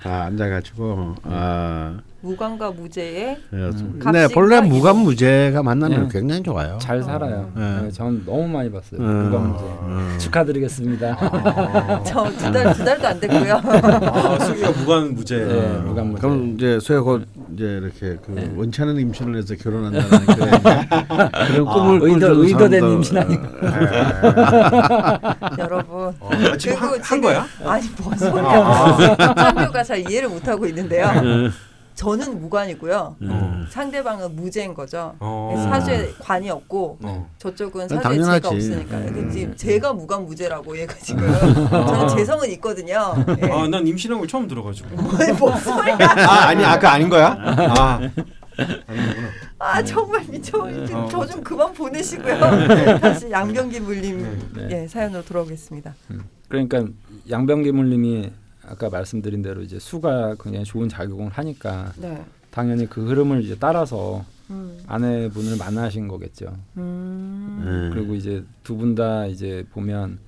아, 앉아가지고 아, 무관과 무죄의 음. 네 갑신과 본래 이모. 무관 무죄가 만나면 네. 굉장히 좋아요. 잘 살아요. 네. 네, 전 너무 많이 봤어요. 음. 무관무제 음. 축하드리겠습니다. 저두 달두 달도 안 됐고요. 아, 수기가 무관 무죄. 네, 무관무제. 그럼 이제 소야 곧 이제 이렇게 그 네. 원치 않은 임신을 해서 결혼한다는 그런, 그런 꿈을 의도- 꾸는 의도된 임신 아니고. 여러분. 어, 지금 한, 그리고 한 거야? 아니 뭔 소리야. 참교가 잘 이해를 못 하고 있는데요. 네. 저는 무관이고요. 음. 상대방은 무죄인 거죠. 어. 사주에 관이 없고 어. 저쪽은 사주에 당연하지. 죄가 없으니까. 음. 근데 지금 제가 무관 무죄라고 얘가 지금 저는 재성은 있거든요. 예. 아, 난 임신한 걸 처음 들어가지고. 뭔, 뭔 소리야? 아, 아니 아까 아닌 거야? 아, 아니구나. 아 정말 미쳐. 어. 저좀 그만 보내시고요. 다시 양병기 물림 네. 예, 사연으로 돌아오겠습니다. 그러니까 양병기 물님이 아까 말씀드린 대로 이제 수가 굉장히 좋은 작용을 하니까 네. 당연히 그 흐름을 이제 따라서 음. 아내분을 만나신 거겠죠. 음. 음. 그리고 이제 두 분 다 이제 보면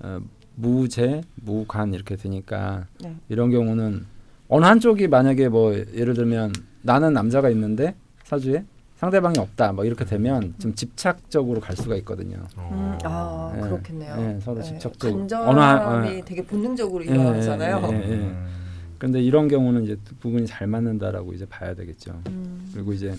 어, 무재, 무관 이렇게 되니까 네. 이런 경우는 어느 한쪽이 만약에 뭐 예를 들면 나는 남자가 있는데 사주에 상대방이 없다 뭐 이렇게 되면 좀 집착적으로 갈 수가 있거든요. 음, 아 네. 그렇겠네요. 네, 서로 네. 집착적- 간절함이 어느 한- 어. 되게 본능적으로 예, 일어나잖아요. 예, 예, 예. 그런데 이런 경우는 이제 부분이 잘 맞는다라고 이제 봐야 되겠죠. 음. 그리고 이제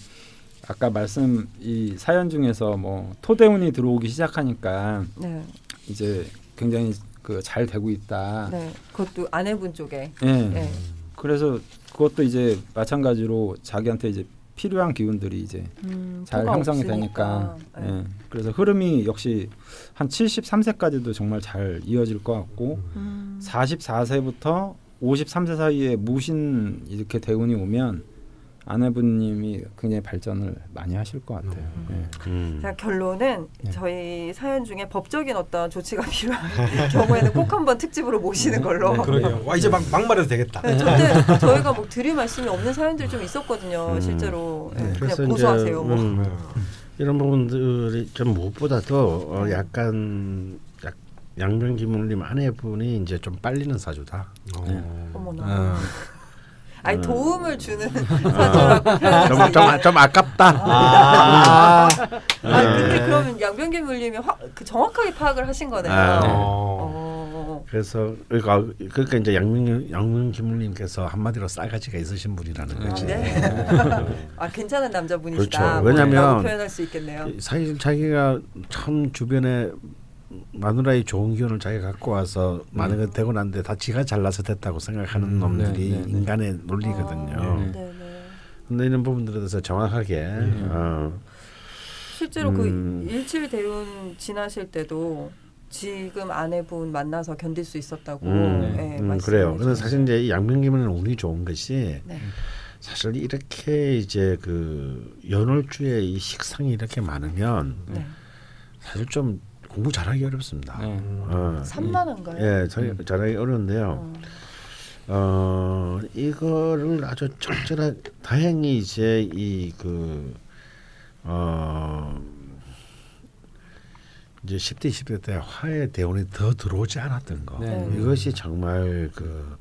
아까 말씀 이 사연 중에서 뭐 토대운이 들어오기 시작하니까 네. 이제 굉장히 그 잘 되고 있다. 네. 그것도 아내분 쪽에. 예. 네. 그래서 그것도 이제 마찬가지로 자기한테 이제 필요한 기운들이 이제 음, 잘 형성이 없으니까. 되니까. 네. 예. 그래서 흐름이 역시 한 73세까지도 정말 잘 이어질 것 같고 음. 44세부터 53세 사이에 무신 이렇게 대운이 오면 아내분님이 굉장히 발전을 많이 하실 것 같아요. 예. 음. 자 결론은 네. 저희 사연 중에 법적인 어떤 조치가 필요한 경우에는 꼭 한번 특집으로 모시는 걸로. 네, 그러게요. 와 이제 막 막말해도 되겠다. 네, 근데 저희가 뭐 드릴 말씀이 없는 사연들이 좀 있었거든요. 음. 실제로 네, 그래서 그냥 이제, 고소하세요. 뭐. 음, 이런 부분들이 좀 무엇보다도 어, 약간 약, 양변기물님 아내분이 이제 좀 빨리는 사주다. 어. 어머나. 어, 아니 음. 도움을 주는 사주라고 표현할 수 좀, 좀. 좀 아깝다. 아, 네. 근데 그러면 양변기 물림이 확, 그 정확하게 파악을 하신 거네요. 아, 네. 어. 그래서 그러니까, 그러니까 이제 양명 양명기물님께서 한마디로 싸가지가 있으신 분이라는 거지. 네. 아 괜찮은 남자분이시다. 그렇죠. 뭐 왜냐면 표현할 수 있겠네요. 사실 자기가 참 주변에 마누라의 좋은 기운을 자기가 갖고 와서 많은 게 되고 난데 다 지가 잘나서 됐다고 생각하는 음, 놈들이 네, 네, 네. 인간의 논리거든요. 어, 네. 네네. 근데 이런 부분들에 대해서 정확하게 어, 실제로 음. 그 일칠 대운 지나실 때도 지금 아내분 만나서 견딜 수 있었다고 음, 네, 음, 말씀해 그래요. 근데. 사실 이제 이 양명기문은 운이 좋은 것이 네. 사실 이렇게 이제 그 연월주에 이 식상이 이렇게 많으면 네. 사실 좀 공부 잘하기 어렵습니다. 네. 어, 산만한가요? 예, 잘, 잘하기 어려운데요. 어. 어 이거를 아주 적절한 다행히 이제 이그 어 이제 10대 20대 때 화해 대원이 더 들어오지 않았던 거 네. 이것이 정말 그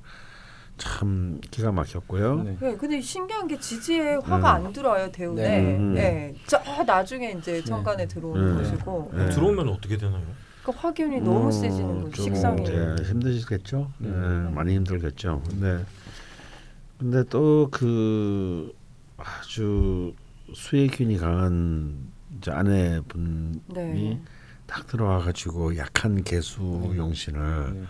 참 기가 막혔고요. 네. 네, 근데 신기한 게 지지에 화가 음. 안 들어요 대운에. 네. 음. 네. 저 나중에 이제 천간에 들어오는 네. 것이고. 네. 들어오면 어떻게 되나요? 그러니까 화기운이 너무 뭐 세지는 거죠. 좀 식상이. 힘드시겠죠. 네, 네. 많이 힘들겠죠. 근데 근데 또 그 아주 수혜균이 강한 이제 아내분이 네. 딱 들어와 가지고 약한 개수 용신을 네.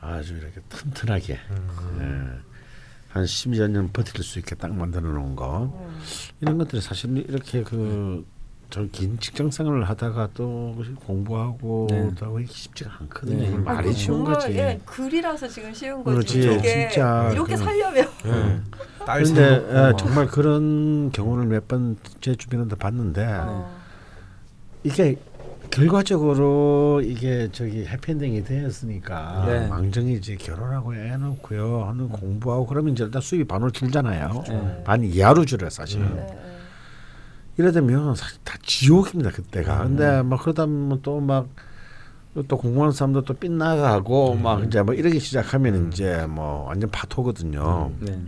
아주 이렇게 튼튼하게 음. 예, 한 10여 년 버틸 수 있게 딱 만들어 놓은 거 음. 이런 것들이 사실 이렇게 그 저긴 직장 생활을 하다가 또 공부하고 네. 또 하고 이게 쉽지가 않거든요. 네. 이걸 아, 말이 그거 쉬운 거지. 예, 글이라서 지금 쉬운 거지. 그렇지, 진짜 이렇게 그- 살려면 예. 딸 그런데 예, 막. 정말 그런 경우를 몇 번 제 주변에도 봤는데 어. 이게 결과적으로 이게 저기 해피엔딩이 되었으니까 네. 망정이 이제 결혼하고 애 놓고요 하는 공부하고 그러면 이제 일단 수입이 반으로 줄잖아요. 네. 반 이하로 줄여 사실. 음. 네, 네. 이러다면 사실 다 지옥입니다 그때가. 음. 근데 막 그러다 보면 또막 또 공부하는 사람도 또 삐나가고 음. 막 이제 뭐 이러기 시작하면 이제 뭐 완전 파토거든요. 네.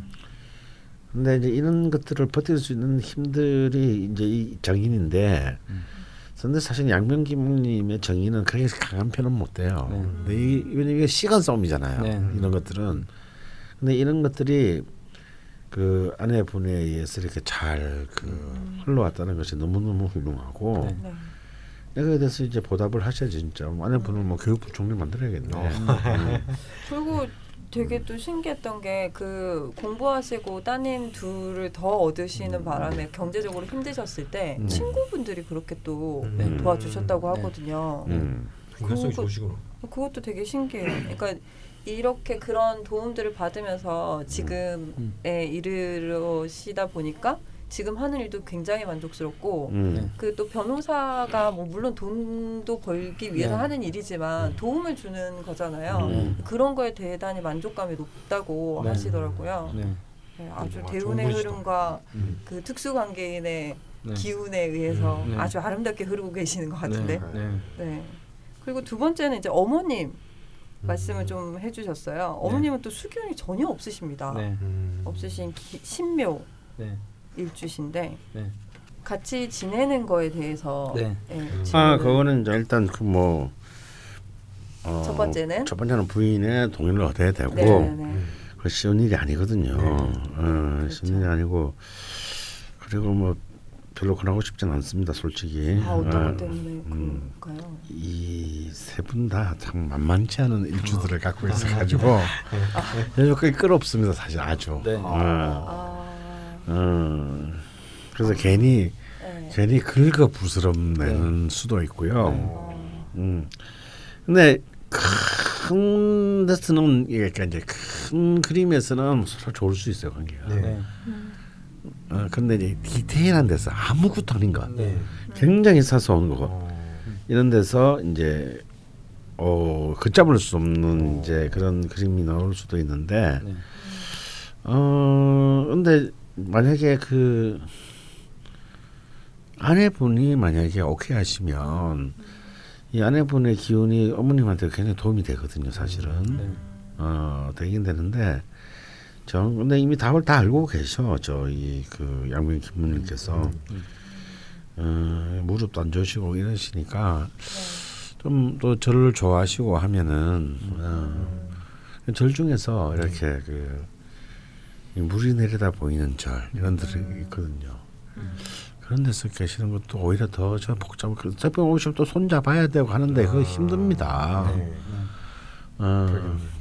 근데 이제 이런 것들을 버틸 수 있는 힘들이 이제 이 정인인데, 음. 근데 사실 양명기님의 정인은 그렇게 강한 편은 못 돼요. 네. 근데 이, 왜냐면 이게 시간 싸움이잖아요. 네. 이런 것들은. 근데 이런 것들이 그 아내분에 의해서 이렇게 잘그 흘러왔다는 것이 너무 너무 훌륭하고 네. 네. 이거에 대해서 이제 보답을 하셔야지 진짜 아내분을 뭐 교육부 총리 만들어야겠네. 어. 그리고 되게 또 신기했던 게 그 공부하시고 따님 둘을 더 얻으시는 바람에 경제적으로 힘드셨을 때 음. 친구분들이 그렇게 또 음. 도와주셨다고 네. 하거든요. 음. 그거- 좋으시구나. 그것도 되게 신기해요. 그러니까 이렇게 그런 도움들을 받으면서 지금에 음. 이르시다 보니까 지금 하는 일도 굉장히 만족스럽고 음. 네. 그또 변호사가 뭐 물론 돈도 벌기 위해서 네. 하는 일이지만 도움을 주는 거잖아요. 음. 그런 거에 대단히 만족감이 높다고 네. 하시더라고요. 네. 네, 아주 와, 대운의. 흐름과 음. 그 네. 특수 관계인의 기운에 의해서 음, 네. 아주 아름답게 흐르고 계시는 것 같은데. 네. 네. 네. 그리고 두 번째는 이제 어머님 음. 말씀을 좀 해주셨어요. 어머님은 또 수기운이 전혀 없으십니다. 네. 음. 없으신 기, 신묘 네. 일주신데 네. 같이 지내는 거에 대해서 네. 예, 아 질문을- 그거는 이제 일단 그뭐 어, 첫 번째는? 첫 번째는 부인의 동의를 얻어야 되고 네, 네, 네. 음. 그 쉬운 일이 아니거든요. 네. 어, 쉬운 일이 아니고 그리고 뭐 별로 권하고 싶진 않습니다, 솔직히. 아 어떤 어, 것 때문에 음. 그럴까요? 이세 분 다 참 만만치 않은 일주들을 갖고 있어가지고 요즘 꽤 끌없습니다, 사실 아주. 네. 어, 아, 어, 그래서 괜히 네. 괜히 긁어 부스럼내는 수도 있고요. 어, 음. 근데 큰 데서는 이게 그러니까 이제 큰 그림에서는 서로 좋을 수 있어요 관계가. 네. 네. 어, 근데 이제 디테일한 데서 아무것도 아닌 것, 네. 굉장히 사소한 거 어, 이런 데서 이제 어 걷잡을 수 없는 이제 그런 그림이 나올 수도 있는데 네. 어 근데 만약에 그 아내분이 만약에 오케이 하시면 이 아내분의 기운이 어머님한테 굉장히 도움이 되거든요 사실은. 네. 어 되긴 되는데 저 근데 이미 답을 다 알고 계셔 저희 그 양명 김문님께서. 어, 무릎도 안 좋으시고 이러시니까 좀 또 저를 좋아하시고 하면은 어, 절 중에서 이렇게 그이 물이 내려다 보이는 절 이런 데이 있거든요. 그런 데서 계시는 것도 오히려 더 저 복잡한 그 새벽 오시면 또 손 잡아야 되고 하는데 그거 힘듭니다. 네. 어,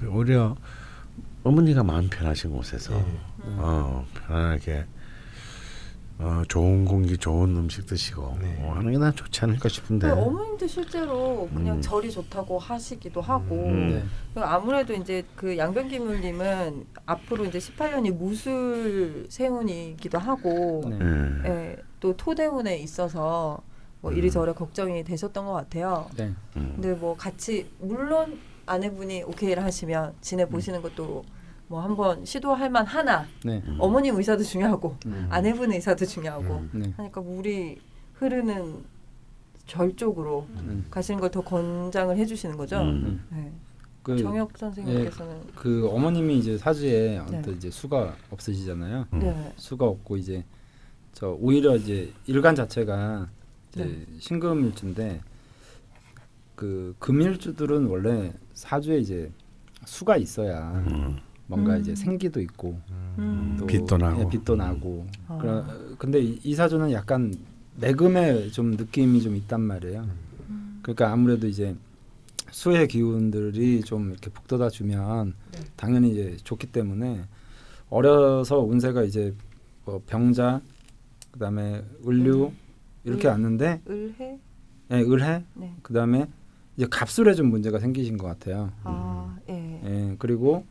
오히려 어머니가 마음 편하신 곳에서 네. 어, 편안하게 어, 좋은 공기, 좋은 음식 드시고 네. 어, 하는 게 난 좋지 않을까 싶은데. 어머님도 실제로 그냥 음. 절이 좋다고 하시기도 하고 음. 네. 아무래도 이제 그 양변기물님은 앞으로 이제 18년이 무술 세운이기도 하고 네. 예. 예, 또 토대운에 있어서 뭐 음. 이리저리 걱정이 되셨던 것 같아요. 네. 음. 근데 뭐 같이 물론 아내분이 오케이를 하시면 지내 보시는 것도 뭐 한번 시도할 만 하나 네. 음. 어머님 의사도 중요하고 음. 아내분 의사도 중요하고 음. 네. 하니까 물이 흐르는 절 쪽으로 음. 가시는 걸 더 권장을 해주시는 거죠. 음. 네. 그, 정혁 선생님께서는 그 어머님이 이제 사주에 네. 어떤 이제 수가 없으시잖아요. 음. 네. 수가 없고 이제 저 오히려 이제 일간 자체가 이제 네. 신금일주인데 그 금일주들은 원래 사주에 이제 수가 있어야 음. 뭔가 음. 이제 생기도 있고 음. 또 빛도 나고. 예, 빛도 나고. 아. 그러, 근데 이, 이 사주는 약간 매금의 좀 느낌이 좀 있단 말이에요. 음. 그러니까 아무래도 이제 수의 기운들이 좀 이렇게 북돋아 주면 네. 당연히 이제 좋기 때문에 어려서 운세가 이제 뭐 병자 그다음에 을류 음. 이렇게 음. 왔는데 을해. 예, 을해 네. 그다음에 이제 갑술에 좀 문제가 생기신 것 같아요. 아 예. 예, 그리고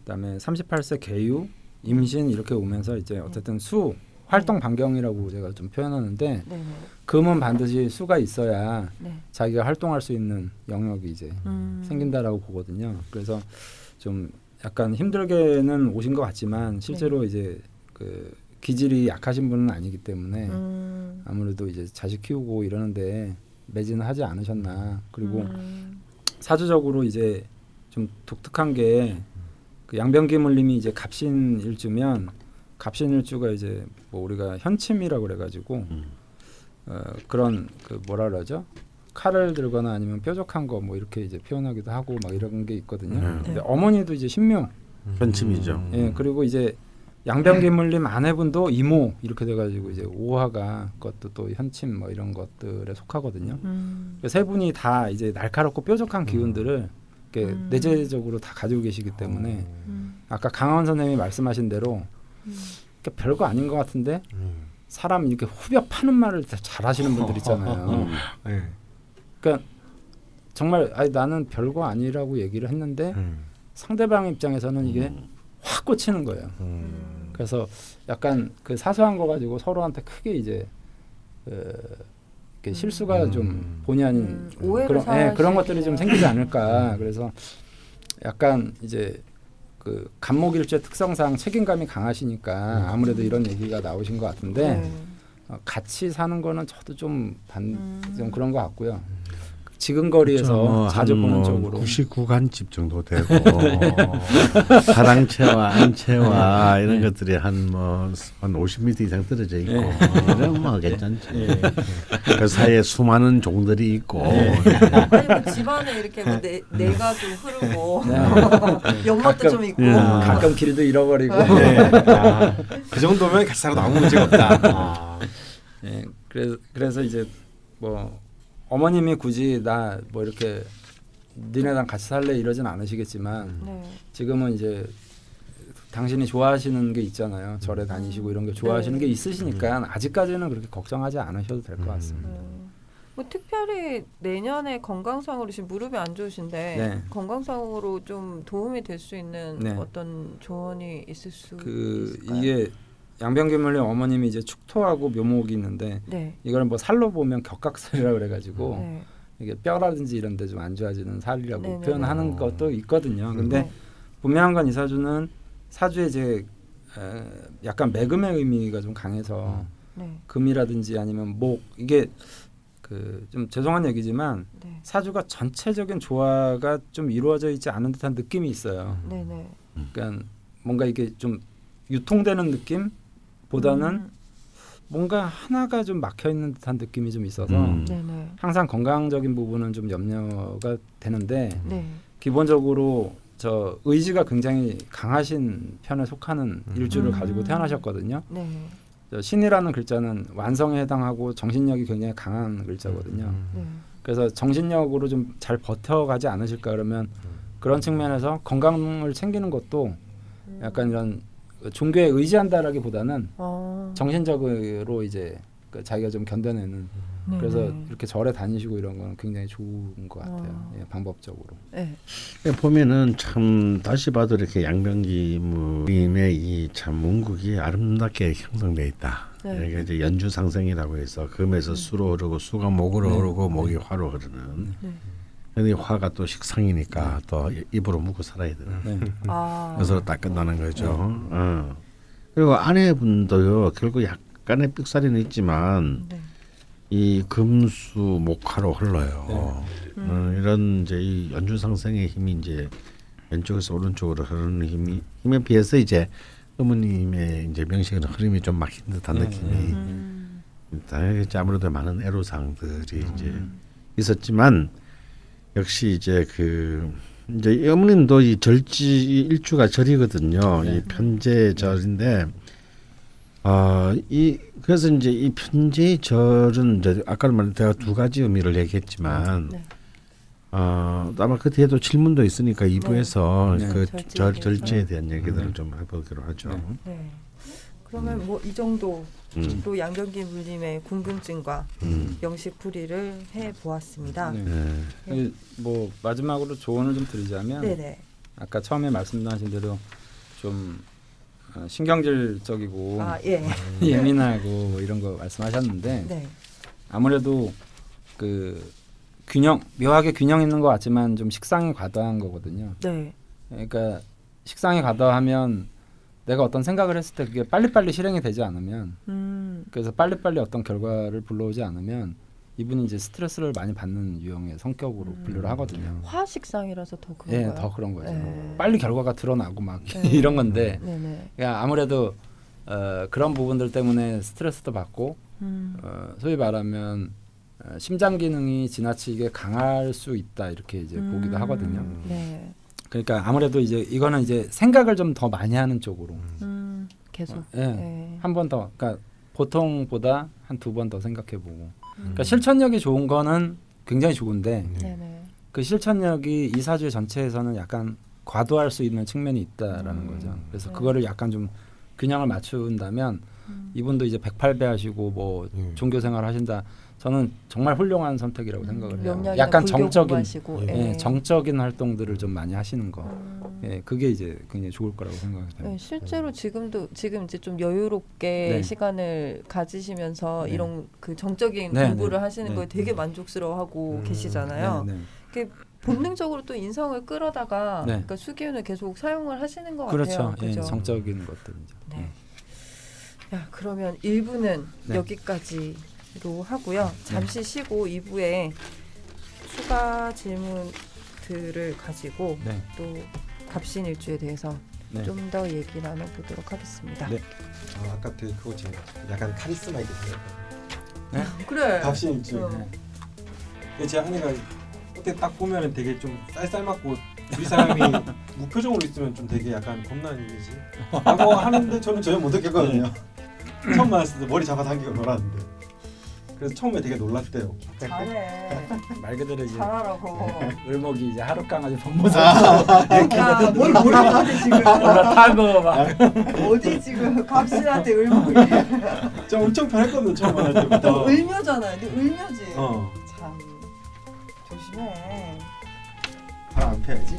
그다음에 38세 개유, 임신 이렇게 오면서 이제 어쨌든 수 활동 반경이라고 제가 좀 표현하는데 네네. 금은 반드시 수가 있어야 네. 자기가 활동할 수 있는 영역이 이제 음. 생긴다라고 보거든요. 그래서 좀 약간 힘들게는 오신 것 같지만 실제로 이제 그 기질이 약하신 분은 아니기 때문에 음. 아무래도 이제 자식 키우고 이러는데 매진을 하지 않으셨나. 그리고 음. 사주적으로 이제 좀 독특한 게 그 양변기물님이 이제 갑신일주면 갑신일주가 이제 뭐 우리가 현침이라고 그래가지고 음. 어, 그런 그 뭐라 그러죠? 칼을 들거나 아니면 뾰족한 거 뭐 이렇게 이제 표현하기도 하고 막 이런 게 있거든요. 네. 근데 어머니도 이제 신묘. 현침이죠. 예 그리고 이제 양변기물님 아내분도 이모 이렇게 돼가지고 이제 오화가 그것도 또 현침 뭐 이런 것들에 속하거든요. 음. 세 분이 다 이제 날카롭고 뾰족한 기운들을 이렇게 음. 내재적으로 다 가지고 계시기 때문에 음. 아까 강원 선생님이 말씀하신 대로 음. 그러니까 별거 아닌 것 같은데 음. 사람 이렇게 후벼 파는 말을 다 잘하시는 분들 있잖아요. 음. 네. 그러니까 정말 아니 나는 별거 아니라고 얘기를 했는데 음. 상대방 입장에서는 이게 음. 확 꽂히는 거예요. 음. 그래서 약간 그 사소한 거 가지고 서로한테 크게 이제 어, 이렇게 실수가 음. 좀 본의 아닌 음, 그런 예, 그런 것들이 좀 생기지 않을까. 그래서 약간 이제 그 간목일주의 특성상 책임감이 강하시니까 아무래도 이런 얘기가 나오신 것 같은데 네. 어, 같이 사는 거는 저도 좀 반좀 음. 그런 것 같고요. 지근거리에서 뭐 자주 한 보는 뭐 쪽으로. 99간집 정도 되고. 사랑채와 안채와 이런 것들이 한 뭐한 50m 이상 떨어져 있고. 예. 이런 뭐 괜찮지. 예. 그 사이에 수많은 종들이 있고. 아니 뭐 집안에 이렇게 뭐 내, 내가도 흐르고. 연못도 가끔- 좀 있고. 예. 가끔 길도 잃어버리고. 네. 아, 그 정도면 같이 살아도 아무 문제가 없다. 아. 예, 그래서 그래서 이제 뭐 어머님이 굳이 나 뭐 이렇게 니네랑 같이 살래 이러진 않으시겠지만 네. 지금은 이제 당신이 좋아하시는 게 있잖아요. 절에 다니시고 이런 게 좋아하시는 네. 게 있으시니까 아직까지는 그렇게 걱정하지 않으셔도 될 것 같습니다. 네. 뭐 특별히 내년에 건강상으로 지금 무릎이 안 좋으신데 네. 건강상으로 좀 도움이 될 수 있는 네. 어떤 조언이 있을 수 그 있을까요? 이게 양변기물리 어머님이 이제 축토하고 묘목이 있는데 네. 이걸 뭐 살로 보면 격각살이라 그래가지고 네. 이게 뼈라든지 이런 데 좀 안 좋아지는 살이라고 네네네. 표현하는 것도 있거든요. 근데 네. 분명한 건 이 사주는 사주에 이제 에, 약간 매금의 의미가 좀 강해서 네. 금이라든지 아니면 목 이게 그 좀 죄송한 얘기지만 네. 사주가 전체적인 조화가 좀 이루어져 있지 않은 듯한 느낌이 있어요. 네. 네. 그러니까 뭔가 이게 좀 유통되는 느낌 보다는 음. 뭔가 하나가 좀 막혀 있는 듯한 느낌이 좀 있어서 음. 네. 네. 항상 건강적인 부분은 좀 염려가 되는데 네. 기본적으로 저 의지가 굉장히 강하신 편에 속하는 음. 일주를 음. 가지고 태어나셨거든요. 네. 저 신이라는 글자는 완성에 해당하고 정신력이 굉장히 강한 글자거든요. 음. 네. 그래서 정신력으로 좀 잘 버텨가지 않으실까 그러면 그런 측면에서 건강을 챙기는 것도 음. 약간 이런 종교에 의지한다라기보다는 어. 정신적으로 이제 그 자기가 좀 견뎌내는 네. 그래서 네. 이렇게 절에 다니시고 이런 거는 굉장히 좋은 것 같아요. 어. 예, 방법적으로. 네. 보면은 참 다시 봐도 이렇게 양병기무님의 이참 문국이 아름답게 형성돼 있다. 네. 이게 이제 연주 상생이라고 해서 금에서 수로 흐르고 수가 목으로 네. 흐르고 목이 화로 흐르는. 네. 근데 화가 또 식상이니까 또 입으로 묵고 살아야 되는. 네. 아. 그래서 딱 끝나는 거죠. 어. 그리고 아내분도요 결국 약간의 삑사리는 있지만 네. 이 금수 목화로 흘러요. 네. 어, 이런 이제 이 연주 상승의 힘이 이제 왼쪽에서 오른쪽으로 흐르는 힘이 힘에 비해서 이제 어머님의 이제 명식은 흐름이 좀 막힌 듯한 네, 느낌이 음. 당연히 이제 아무래도 많은 애로사항들이 이제 음. 있었지만 역시 이제 그 이제 이 어머님도 이 절지 일주가 절이거든요. 네. 이 편제 절인데 아이 그래서 이제 이 편제 절은 이제 아까 말한 제가 두 가지 의미를 얘기했지만 네. 어 아마 그 뒤에도 질문도 있으니까 2부에서 네. 그 절제에 절, 대해서. 절제에 대한 얘기들을 네. 좀 해보기로 하죠. 네. 네. 그러면 뭐이 정도 로 음. 양경기 물림의 궁금증과 음. 명식풀이를 해 보았습니다. 네. 네. 그, 뭐 마지막으로 조언을 좀 드리자면 네, 네. 아까 처음에 말씀하신 대로 좀 어, 신경질적이고 아, 예. 예민하고 뭐 이런 거 말씀하셨는데 네. 아무래도 그 균형 묘하게 균형 있는 것 같지만 좀 식상이 과다한 거거든요. 네. 그러니까 식상이 과다하면 내가 어떤 생각을 했을 때 그게 빨리빨리 실행이 되지 않으면 음. 그래서 빨리빨리 어떤 결과를 불러오지 않으면 이분이 이제 스트레스를 많이 받는 유형의 성격으로 음. 분류를 하거든요. 화식상이라서 더 예, 그런가요? 더 그런 거죠. 네. 빨리 결과가 드러나고 막 네. 이런 건데 네, 네. 그러니까 아무래도 어, 그런 부분들 때문에 스트레스도 받고 음. 어, 소위 말하면 어, 심장 기능이 지나치게 강할 수 있다 이렇게 이제 보기도 음. 하거든요. 네. 그러니까 아무래도 이제 이거는 이제 생각을 좀 더 많이 하는 쪽으로 음. 계속. 예, 네. 한번 더 그러니까 보통보다 한 두 번 더 생각해 보고 음. 그러니까 실천력이 좋은 거는 굉장히 좋은데 네, 네. 그 실천력이 이 사주 전체에서는 약간 과도할 수 있는 측면이 있다라는 음. 거죠. 그래서 네. 그거를 약간 좀 균형을 맞춘다면 음. 이분도 이제 108배 하시고 뭐 음. 종교 생활 하신다. 저는 정말 훌륭한 선택이라고 생각을 해요. 약간 정적인 공부하시고, 예, 예. 정적인 활동들을 좀 많이 하시는 거. 음. 예, 그게 이제 굉장히 좋을 거라고 생각해요. 네, 실제로 지금도 지금 이제 좀 여유롭게 네. 시간을 가지시면서 네. 이런 그 정적인 네, 공부를 네. 하시는 네. 거에 되게 만족스러워하고 음. 계시잖아요. 그게 본능적으로 또 인성을 끌어다가 네. 그러니까 수기운을 계속 사용을 하시는 것 그렇죠. 같아요. 예, 그죠? 정적인 것들이죠. 네. 야, 그러면 1부는 네. 여기까지 로 하고요. 잠시 쉬고 2부에 추가 질문들을 가지고 네. 또 갑신일주에 대해서 네. 좀더 얘기 나눠보도록 하겠습니다. 네. 아, 아까 되게 그거 제가 약간 카리스마 있게 생겼거든요. 그래. 갑신일주. 어. 근데 제 아내가 어떻게 딱 보면은 되게 좀 쌀쌀맞고 우리 사람이 무표정으로 있으면 좀 되게 약간 겁나는 이미지 라고 하는데 저는 전혀 못 느꼈거든요 처음 만났을 때 머리 잡아당기고 놀았는데 그래서 처음에 되게 놀랐대요 잘해. 말 그대로 이제 잘하라고. 을목이 이제 하루 강아지 본모습 야, 뭘 모르는 데 지금. 올라타고 막 어디 지금 갑신한테 을목이. 저 엄청 편했거든요 처음 만날 너 때부터 을묘잖아. 너 을묘지. 어. 참 조심해. 바람 안 펴야지